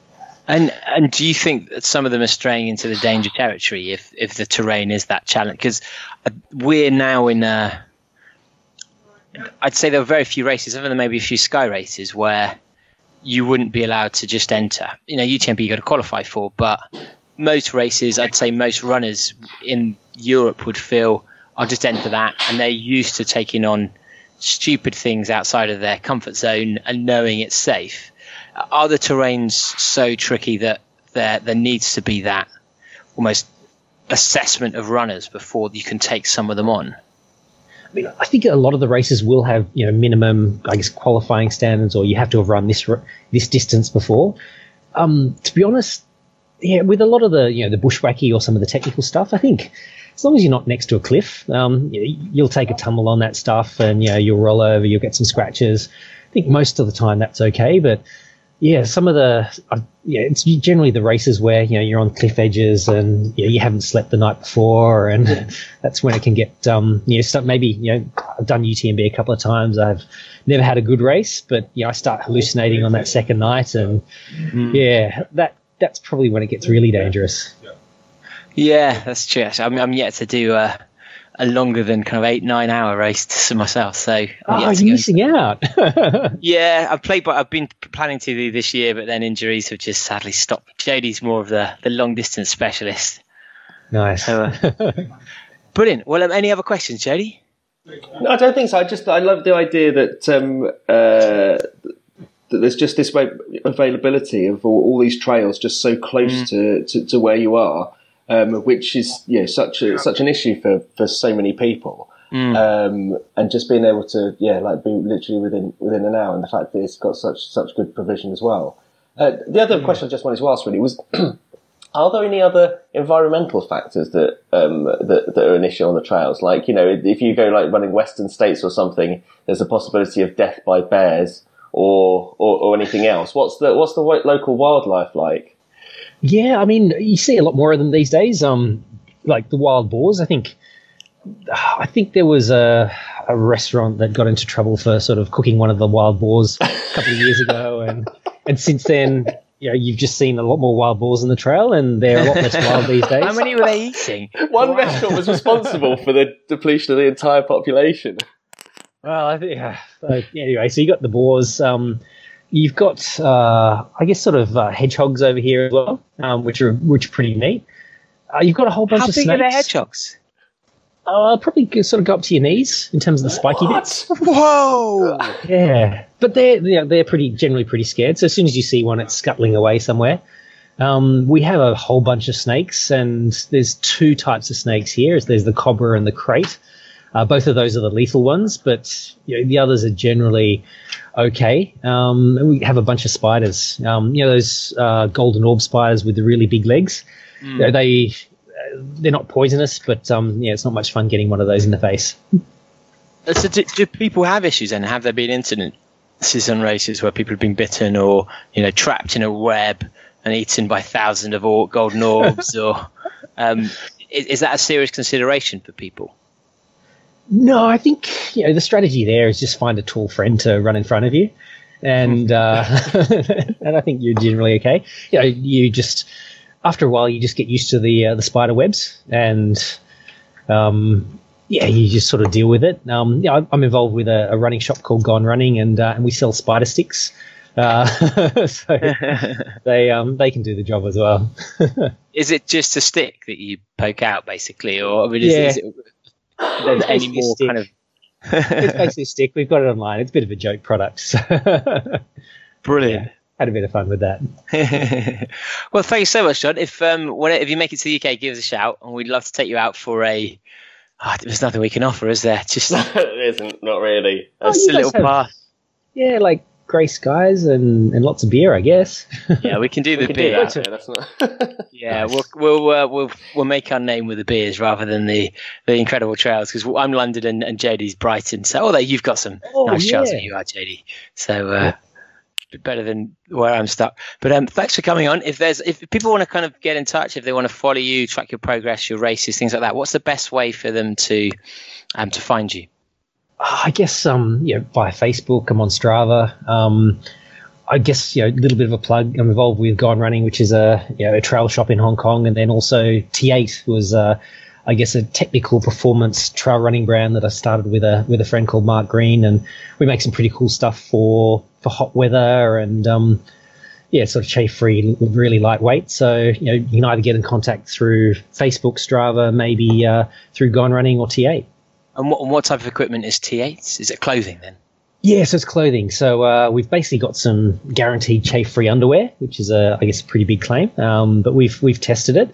And and do you think that some of them are straying into the danger territory if if the terrain is that challenging? Because uh, we're now in a. I'd say there are very few races, other than maybe a few sky races, where you wouldn't be allowed to just enter. You know, UTMB you got to qualify for, but most races, I'd say most runners in Europe would feel, I'll just enter that, and they're used to taking on stupid things outside of their comfort zone and knowing it's safe. Are the terrains so tricky that there there needs to be that almost assessment of runners before you can take some of them on? I mean, I think a lot of the races will have you know minimum, I guess, qualifying standards, or you have to have run this this distance before. Um, to be honest, yeah, with a lot of the you know the bushwhacky or some of the technical stuff, I think as long as you're not next to a cliff, um, you'll take a tumble on that stuff, and you know you'll roll over, you'll get some scratches. I think most of the time that's okay, but yeah, some of the uh, yeah, it's generally the races where you know you're on cliff edges and you, know, you haven't slept the night before, and that's when it can get um you know stuff. Maybe you know I've done UTMB a couple of times. I've never had a good race, but you know I start hallucinating on that second night, and mm. yeah, that that's probably when it gets really dangerous. Yeah, that's true. I'm, I'm yet to do a, a longer than kind of eight nine hour race to myself. So I'm oh, you're missing out. yeah, I've played, but I've been planning to do this year, but then injuries have just sadly stopped. Jody's more of the the long distance specialist. Nice. So, uh, brilliant. Well, um, any other questions, Jody? No, I don't think so. I just I love the idea that um, uh, that there's just this availability of all, all these trails just so close mm. to, to, to, where you are, um, which is you know, such a, such an issue for, for so many people. Mm. Um, and just being able to yeah like be literally within within an hour, and the fact that it's got such such good provision as well. Uh, the other mm. question I just wanted to ask really was. Are there any other environmental factors that, um, that that are an issue on the trails? Like, you know, if you go like running Western States or something, there's a possibility of death by bears or, or, or anything else? What's the what's the local wildlife like? Yeah, I mean, you see a lot more of them these days. Um, like the wild boars. I think, I think there was a, a restaurant that got into trouble for sort of cooking one of the wild boars a couple of years ago, and and since then, you know, you've just seen a lot more wild boars in the trail, and they're a lot less wild these days. How many were they eating? One wow. restaurant was responsible for the depletion of the entire population. Well, I think uh, anyway. So you got the boars. Um, you've got, uh, I guess, sort of uh, hedgehogs over here as well, um, which are which are pretty neat. Uh, you've got a whole bunch How of big snakes. are the hedgehogs? Uh, probably sort of go up to your knees in terms of the spiky what? bits. Whoa! Yeah, but they're you know, they're pretty generally pretty scared. So as soon as you see one, it's scuttling away somewhere. Um, we have a whole bunch of snakes, and there's two types of snakes here. There's the cobra and the krait. Uh, both of those are the lethal ones, but you know, the others are generally okay. Um, we have a bunch of spiders. Um, you know those uh, golden orb spiders with the really big legs. Mm. You know, they they're not poisonous, but um, yeah, it's not much fun getting one of those in the face. Uh, so do, do people have issues and have there been incidents on races where people have been bitten or you know trapped in a web and eaten by thousands of golden orbs or um, is, is that a serious consideration for people? No, I think you know the strategy there is just find a tall friend to run in front of you, and uh, and I think you're generally okay. You know, you just after a while you just get used to the uh, the spider webs, and um, yeah, you just sort of deal with it. Um, yeah, I'm involved with a, a running shop called Gone Running, and uh, and we sell spider sticks. Uh, so they um, they can do the job as well. is it just a stick that you poke out, basically, or I mean, is, yeah. is it there's any more kind of. it's basically a stick. We've got it online. It's a bit of a joke product. So Brilliant. Yeah, had a bit of fun with that. well, thank you so much, John. If um, when, if you make it to the UK, give us a shout, and we'd love to take you out for a Oh, there's nothing we can offer, is there? Just it isn't, not really. Oh, just a little have- pass. Yeah, like grey skies and, and lots of beer, I guess. Yeah, we can do We the can do beer. that. Yeah, that's not. Yeah, we'll we'll uh, we'll we'll make our name with the beers rather than the the incredible trails because I'm London and, and JD's Brighton. So although you've got some Oh, nice trails yeah. where you are, JD. So uh, bit better than where I'm stuck. But um, thanks for coming on. If there's if people want to kind of get in touch, if they want to follow you, track your progress, your races, things like that, what's the best way for them to um to find you? I guess um, you know, via Facebook, I'm on Strava. Um, I guess you know, a little bit of a plug. I'm involved with Gone Running, which is a you know, a trail shop in Hong Kong, and then also T8 was uh, I guess a technical performance trail running brand that I started with a with a friend called Mark Green, and we make some pretty cool stuff for for hot weather and um, yeah, sort of chafe free, really lightweight. So you know, you can either get in contact through Facebook, Strava, maybe uh, through Gone Running or T8. And what, and what type of equipment is T8? Is it clothing then? Yeah, so it's clothing. So uh, we've basically got some guaranteed chafe-free underwear, which is a, I guess, a pretty big claim. Um, but we've we've tested it.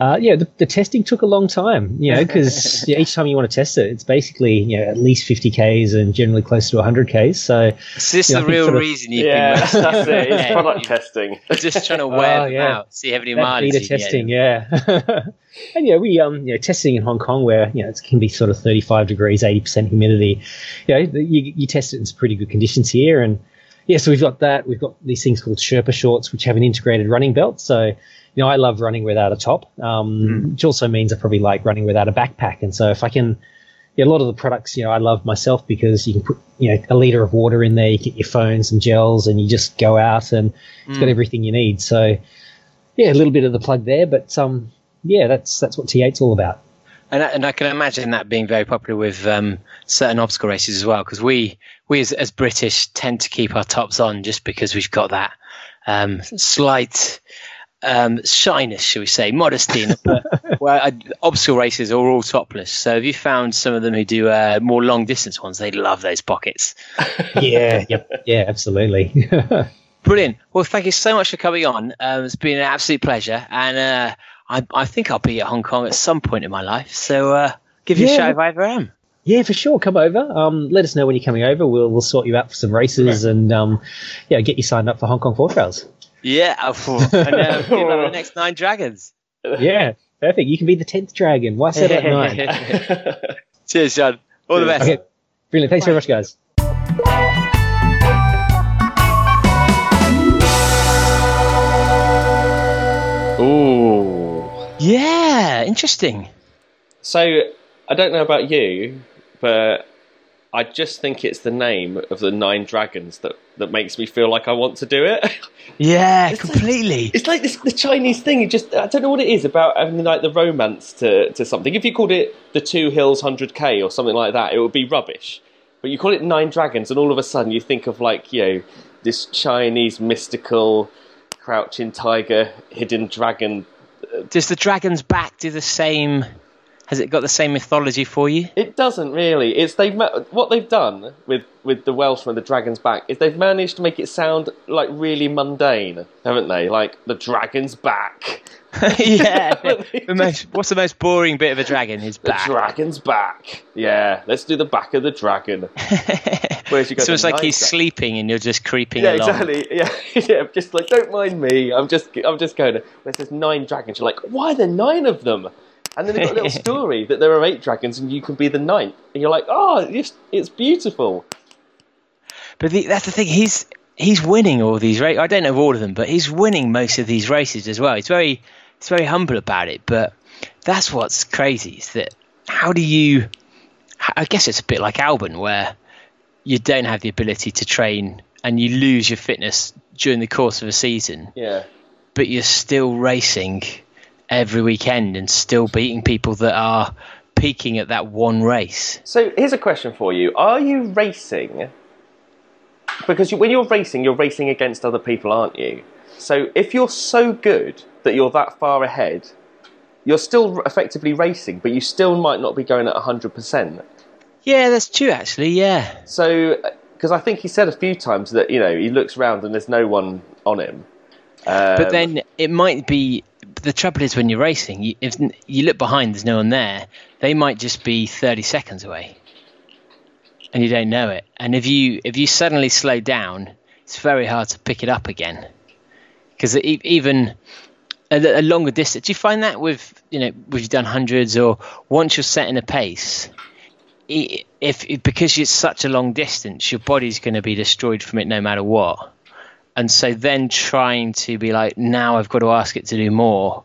Uh, yeah, the, the testing took a long time, you know, because each time you want to test it, it's basically you know at least 50 k's and generally close to 100 k's. So Is this Yeah, I the real reason you've yeah, been that's, that's it. It's product testing. Just trying to wear Oh, them yeah. out, see how many that mileage beta you can get. testing, yeah. and yeah, we um you know testing in Hong Kong where you know it can be sort of 35 degrees, 80 percent humidity. You know, the- you, you test it in some pretty good conditions here, and yeah, so we've got that. We've got these things called Sherpa shorts, which have an integrated running belt. So you know, I love running without a top, um, which also means I probably like running without a backpack. And so if I can. Yeah, a lot of the products, you know, I love myself because you can put, you know, a liter of water in there, you get your phone, some gels, and you just go out and it's got everything you need. So, yeah, a little bit of the plug there, but um, yeah, that's that's what T8's all about. And I, and I can imagine that being very popular with um, certain obstacle races as well, because we we as, as British tend to keep our tops on just because we've got that um, slight um, shyness, shall we say, modesty. where uh, obstacle races are all topless. So have you found some of them who do uh, more long distance ones? They love those pockets. Yeah, yep, yeah, absolutely. Brilliant. Well, thank you so much for coming on. Um, it's been an absolute pleasure, and uh, I, I think I'll be at Hong Kong at some point in my life. So uh, give you a shout if I ever am. yeah, for sure. Come over. Um, let us know when you're coming over. We'll we'll sort you out for some races and um, yeah, get you signed up for Hong Kong Four Trails. Yeah, and uh, good luck the next nine dragons. Yeah, perfect. You can be the tenth dragon. Why set at nine? Cheers, John. All the best. Okay, brilliant. Thanks very much, guys. Ooh. Yeah, interesting. So I don't know about you, but I just think it's the name of the nine dragons that, that makes me feel like I want to do it. Yeah, It's like- completely. it's like this the Chinese thing. You just I don't know what it is about having like the romance to, to something. If you called it the Two Hills Hundred K or something like that, it would be rubbish. But you call it Nine Dragons, and all of a sudden you think of like you know this Chinese mystical crouching tiger, hidden dragon Does the dragon's back do the same? Has it got the same mythology for you? It doesn't really. It's they've ma- what they've done with with the Welshman, the Dragon's Back, is they've managed to make it sound like really mundane, haven't they? Like the Dragon's Back, yeah. The most, what's the most boring bit of a dragon? His the. Dragon's Back. Yeah, let's do the back of the dragon. Whereas you go, so it's like he's sleeping and you're just creeping along. Yeah, along. exactly. Yeah, yeah. Just like don't mind me. I'm just I'm just going. Where there's nine dragons, you're like, why are there nine of them? And then they've got a little story that there are eight dragons and you can be the ninth. And you're like, oh, it's, it's beautiful. But the, that's the thing. He's he's winning all these races. I don't know all of them, but he's winning most of these races as well. He's very he's very humble about it. But that's what's crazy is that how do you? I guess it's a bit like Albon, where you don't have the ability to train and you lose your fitness during the course of a season, Yeah. but you're still racing every weekend and still beating people that are peaking at that one race. So here's a question for you: Are you racing? Because you, when you're racing, you're racing against other people, aren't you? So if you're so good that you're that far ahead, you're still effectively racing, but you still might not be going at hundred percent. Yeah, that's true. Actually, yeah. So, because I think he said a few times that you know he looks round and there's no one on him. Um, But then it might be the trouble is when you're racing, you, if you look behind, there's no one there. They might just be 30 seconds away, and you don't know it. And if you if you suddenly slow down, it's very hard to pick it up again. Because even a, a, longer distance, do you find that with you know we've done hundreds or once you're setting a pace, if, if because it's such a long distance, your body's going to be destroyed from it no matter what and so then trying to be like now I've got to ask it to do more.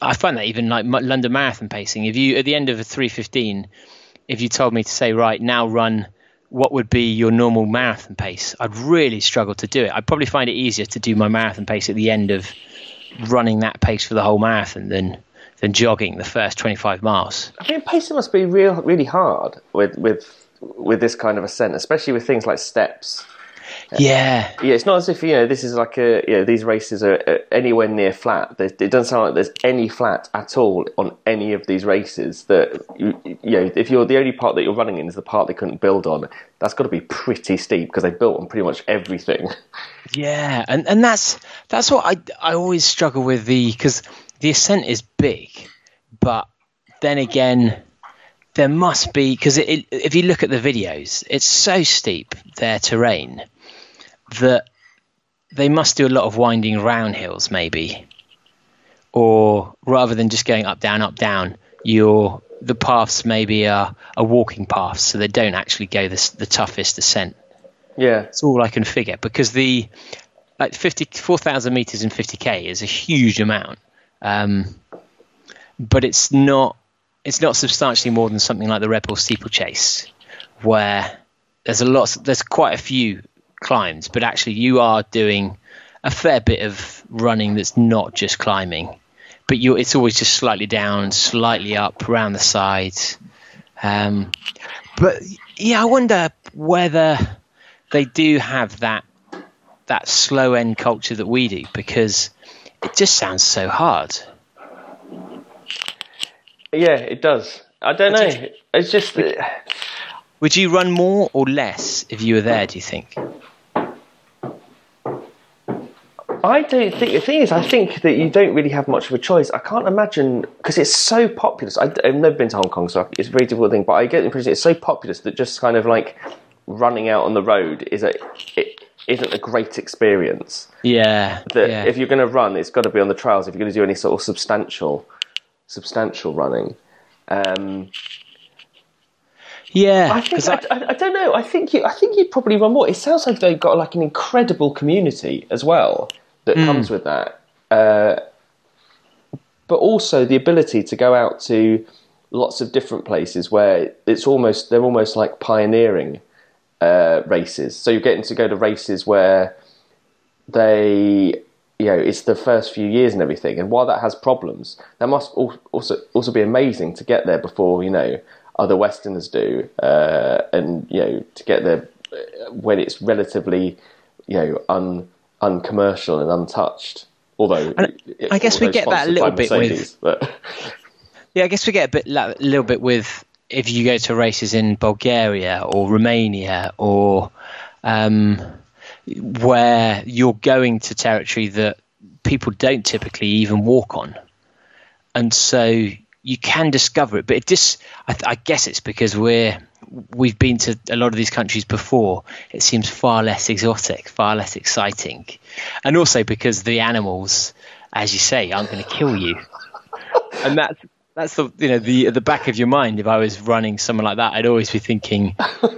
I find that even like London Marathon pacing. If you at the end of a 315, if you told me to say right now run what would be your normal marathon pace, I'd really struggle to do it. I'd probably find it easier to do my marathon pace at the end of running that pace for the whole marathon than than jogging the first 25 miles. I mean, pacing must be real really hard with with with this kind of ascent, especially with things like steps yeah. Yeah, it's not as if, you know, this is like a, you know, these races are uh, anywhere near flat. It doesn't sound like there's any flat at all on any of these races that, you, you know, if you're the only part that you're running in is the part they couldn't build on, that's got to be pretty steep because they built on pretty much everything. Yeah, and, and that's that's what I, I always struggle with the, because the ascent is big, but then again, there must be because if you look at the videos, it's so steep their terrain that they must do a lot of winding round hills, maybe, or rather than just going up down up down, your the paths maybe are, are walking paths, so they don't actually go the, the toughest ascent. Yeah, it's all I can figure because the like fifty four thousand meters in fifty k is a huge amount, um, but it's not it's not substantially more than something like the Red Bull steeplechase, where there's a lot there's quite a few climbs, but actually you are doing a fair bit of running that's not just climbing, but you it's always just slightly down, slightly up around the sides. Um, but yeah, I wonder whether they do have that that slow end culture that we do because it just sounds so hard. Yeah, it does. I don't know. It's just. Would you run more or less if you were there? Do you think? I don't think the thing is, I think that you don't really have much of a choice. I can't imagine because it's so populous. I, have never been to Hong Kong, so it's a very difficult thing. But I get the impression it's so populous that just kind of like running out on the road is a it isn't a great experience. Yeah. That yeah. if you're going to run, it's got to be on the trails. If you're going to do any sort of substantial, substantial running. Um, yeah, I think I, I, I, don't know. I think you. I think you'd probably run more. It sounds like they've got like an incredible community as well that mm. comes with that. Uh, but also the ability to go out to lots of different places where it's almost they're almost like pioneering uh, races. So you're getting to go to races where they you know it's the first few years and everything. And while that has problems, that must also also be amazing to get there before you know other Westerners do, uh, and you know to get there when it's relatively you know un uncommercial and untouched. Although I guess we get that a little bit with. But. Yeah, I guess we get a bit a little bit with if you go to races in Bulgaria or Romania or um, where you're going to territory that people don't typically even walk on, and so you can discover it. But it just, I, I guess it's because we're we've been to a lot of these countries before. It seems far less exotic, far less exciting, and also because the animals, as you say, aren't going to kill you, and that's that's the you know the the back of your mind. If I was running somewhere like that, I'd always be thinking,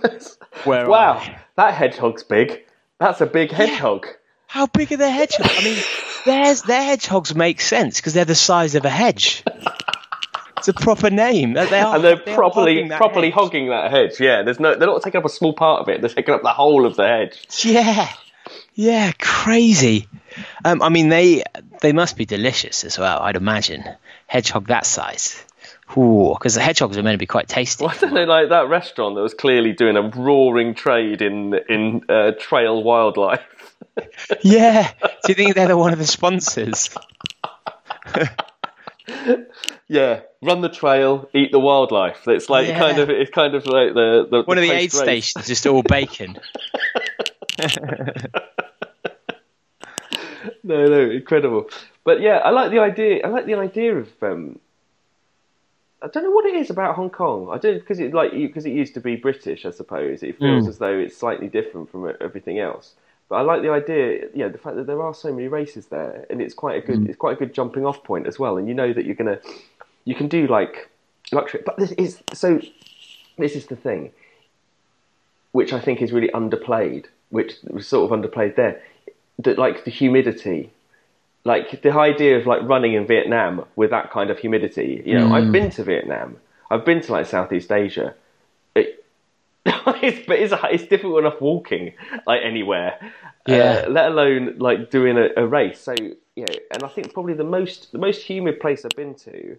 "Where? Wow, that hedgehog's big. That's a big hedgehog." Yeah. How big are their hedgehogs? I mean, their their hedgehogs make sense because they're the size of a hedge. It's a proper name. They are, and they're they properly properly hedge. hogging that hedge. Yeah, there's no. They're not taking up a small part of it. They're taking up the whole of the hedge. Yeah, yeah, crazy. Um, I mean, they they must be delicious as well. I'd imagine hedgehog that size. because the hedgehogs are meant to be quite tasty. Why don't they like that restaurant that was clearly doing a roaring trade in in uh, trail wildlife? yeah. Do you think they're the, one of the sponsors? yeah, run the trail, eat the wildlife. It's like yeah. kind of it's kind of like the, the one the of the aid race. stations, just all bacon. no, no, incredible. but yeah, I like the idea. I like the idea of. Um, I don't know what it is about Hong Kong. I don't because it like because it used to be British. I suppose it feels Mm. as though it's slightly different from everything else. But I like the idea, yeah, the fact that there are so many races there, and it's quite a good, it's quite a good jumping off point as well. And you know that you're gonna, you can do like luxury. But this is so. This is the thing, which I think is really underplayed, which was sort of underplayed there. That like the humidity, like the idea of like running in Vietnam with that kind of humidity. You know, I've been to Vietnam. I've been to like Southeast Asia. It, it's, but it's, it's difficult enough walking like anywhere, Yeah. uh, let alone like doing a, a race. So you know, and I think probably the most the most humid place I've been to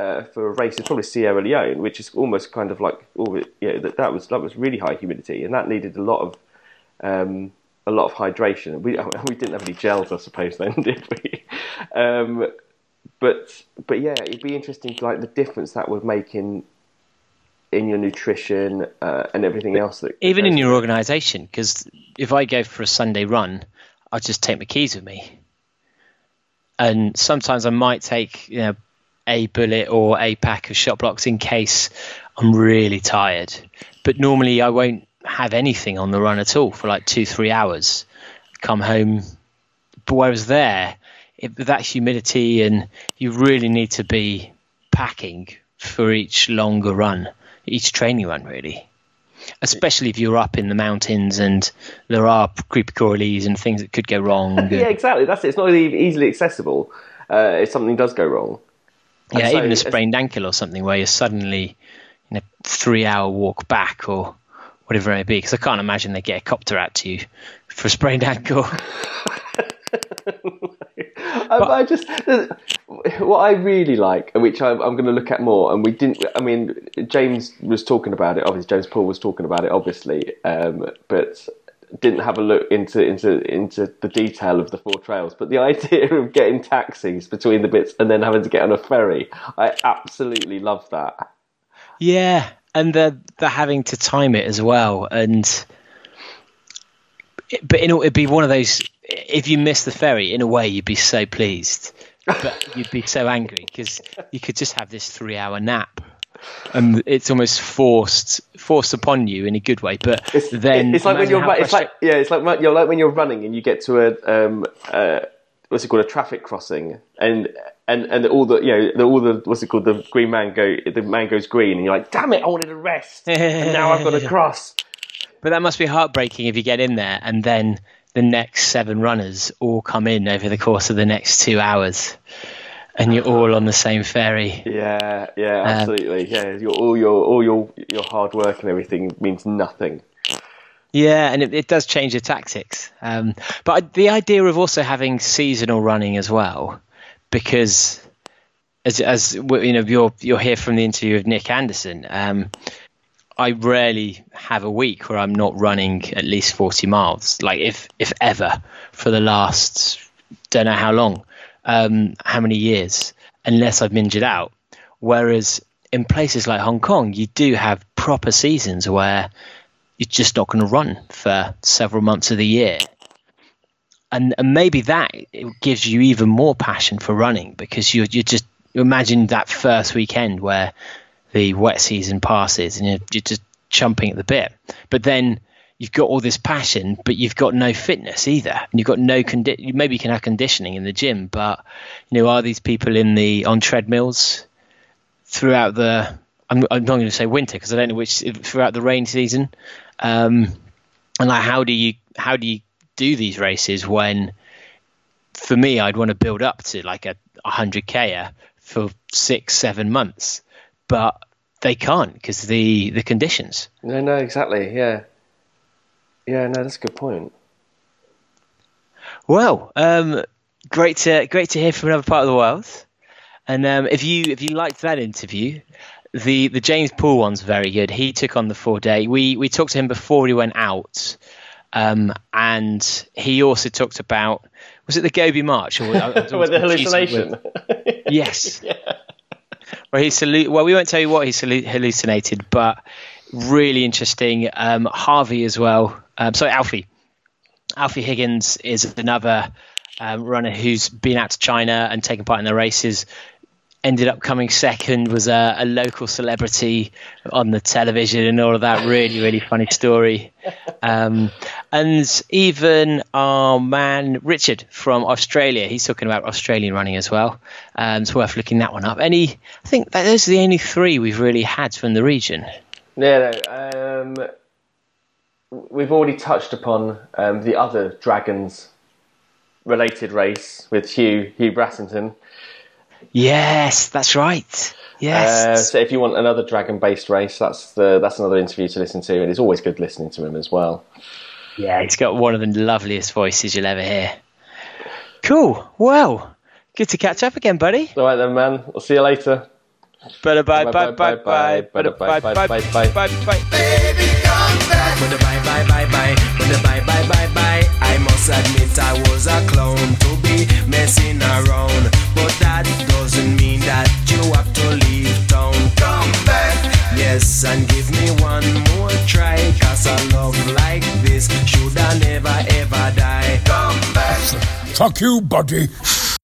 uh, for a race is probably Sierra Leone, which is almost kind of like oh, you know, that that was that was really high humidity, and that needed a lot of um, a lot of hydration. We we didn't have any gels, I suppose, then, did we? Um, but but yeah, it'd be interesting, to like the difference that would make in in your nutrition uh, and everything else. That even in your organisation, because if I go for a Sunday run, I'll just take my keys with me, and sometimes I might take you know a bullet or a pack of Shot Bloks in case I'm really tired. But normally I won't have anything on the run at all for like two three hours. Come home, but whereas there, it, that humidity and you really need to be packing for each longer run, each training run really especially if you're up in the mountains and there are creepy crawlies and things that could go wrong. Yeah, exactly. That's it. It's not easily accessible uh, if something does go wrong. And yeah, so even a sprained ankle or something where you're suddenly in a three-hour walk back or whatever it may be. Because I can't imagine they get a copter out to you for a sprained ankle. Um, I just what I really like, which I'm, I'm going to look at more, and we didn't. I mean, James was talking about it. Obviously, James Paul was talking about it, obviously, um, but didn't have a look into into into the detail of the four trails. But the idea of getting taxis between the bits and then having to get on a ferry, I absolutely love that. Yeah, and they're they're having to time it as well, and but in, it'd be one of those. If you miss the ferry, in a way, you'd be so pleased, but you'd be so angry because you could just have this three-hour nap, and it's almost forced forced upon you in a good way. But It's, then it's like when you're ru- it's like yeah, it's like you're like when you're running and you get to a um uh what's it called a traffic crossing and and and all the you know the, all the what's it called the green man go the man goes green and you're like damn it I wanted to rest and now I've got to cross. But that must be heartbreaking if you get in there and then the next seven runners all come in over the course of the next two hours, and you're all on the same ferry. Yeah, yeah, absolutely. yeah, your, all your all your your hard work and everything means nothing. Yeah, and it, it does change the tactics. Um, but I- the idea of also having seasonal running as well, because as as you know, you'll you'll hear from the interview of Nick Anderson. Um, I rarely have a week where I'm not running at least 40 miles, like if if ever, for the last don't know how long, um, how many years, unless I've injured out. Whereas in places like Hong Kong, you do have proper seasons where you're just not going to run for several months of the year. And, and maybe that gives you even more passion for running because you you just imagine that first weekend where the wet season passes and you're, you're just chumping at the bit. But then you've got all this passion, but you've got no fitness either. And you've got no condi- Maybe you can have conditioning in the gym, but you know, are these people in the on treadmills throughout the? I'm, I'm not going to say winter because I don't know which throughout the rain season. Um, and like, how do you how do you do these races when? For me, I'd want to build up to like a 100k for six seven months, but they can't because the the conditions. No, no, exactly. Yeah, yeah. No, that's a good point. Well, um, great to great to hear from another part of the world. And um, if you if you liked that interview, the the James Poole one's very good. He took on the four day. We we talked to him before he went out, um, and he also talked about was it the Gobi March or I- I was With the hallucination. with- Yes. Where he salute. Well, we won't tell you what he salute, hallucinated, but really interesting. Um, Harvey as well. Um, sorry, Alfie. Alfie Higgins is another um, runner who's been out to China and taken part in the races. Ended up coming second, was a, a local celebrity on the television and all of that. Really, really funny story. Um, and even our man Richard from Australia, he's talking about Australian running as well. Um, it's worth looking that one up. Any, I think those are the only three we've really had from the region. Yeah, no, um, we've already touched upon um, the other Dragons related race with Huw Huw Brassington. Yes, that's right. Yes. Uh, so if you want another dragon based race, that's the that's another interview to listen to, and it's always good listening to him as well. Yeah, he's got one of the loveliest voices you'll ever hear. Cool. Well, good to catch up again, buddy. All right then, man. We'll see you later. Bye bye bye bye bye bye bye bye bye bye bye bye. Bye bye. Baby, come back. Bye bye bye bye, bye bye bye bye. I must admit I was a clown to be messing around, but that doesn't mean that you have to leave town. Come back. Yes, and give me one more try, cause a love like this should I never ever die. Come back. Fuck you, buddy.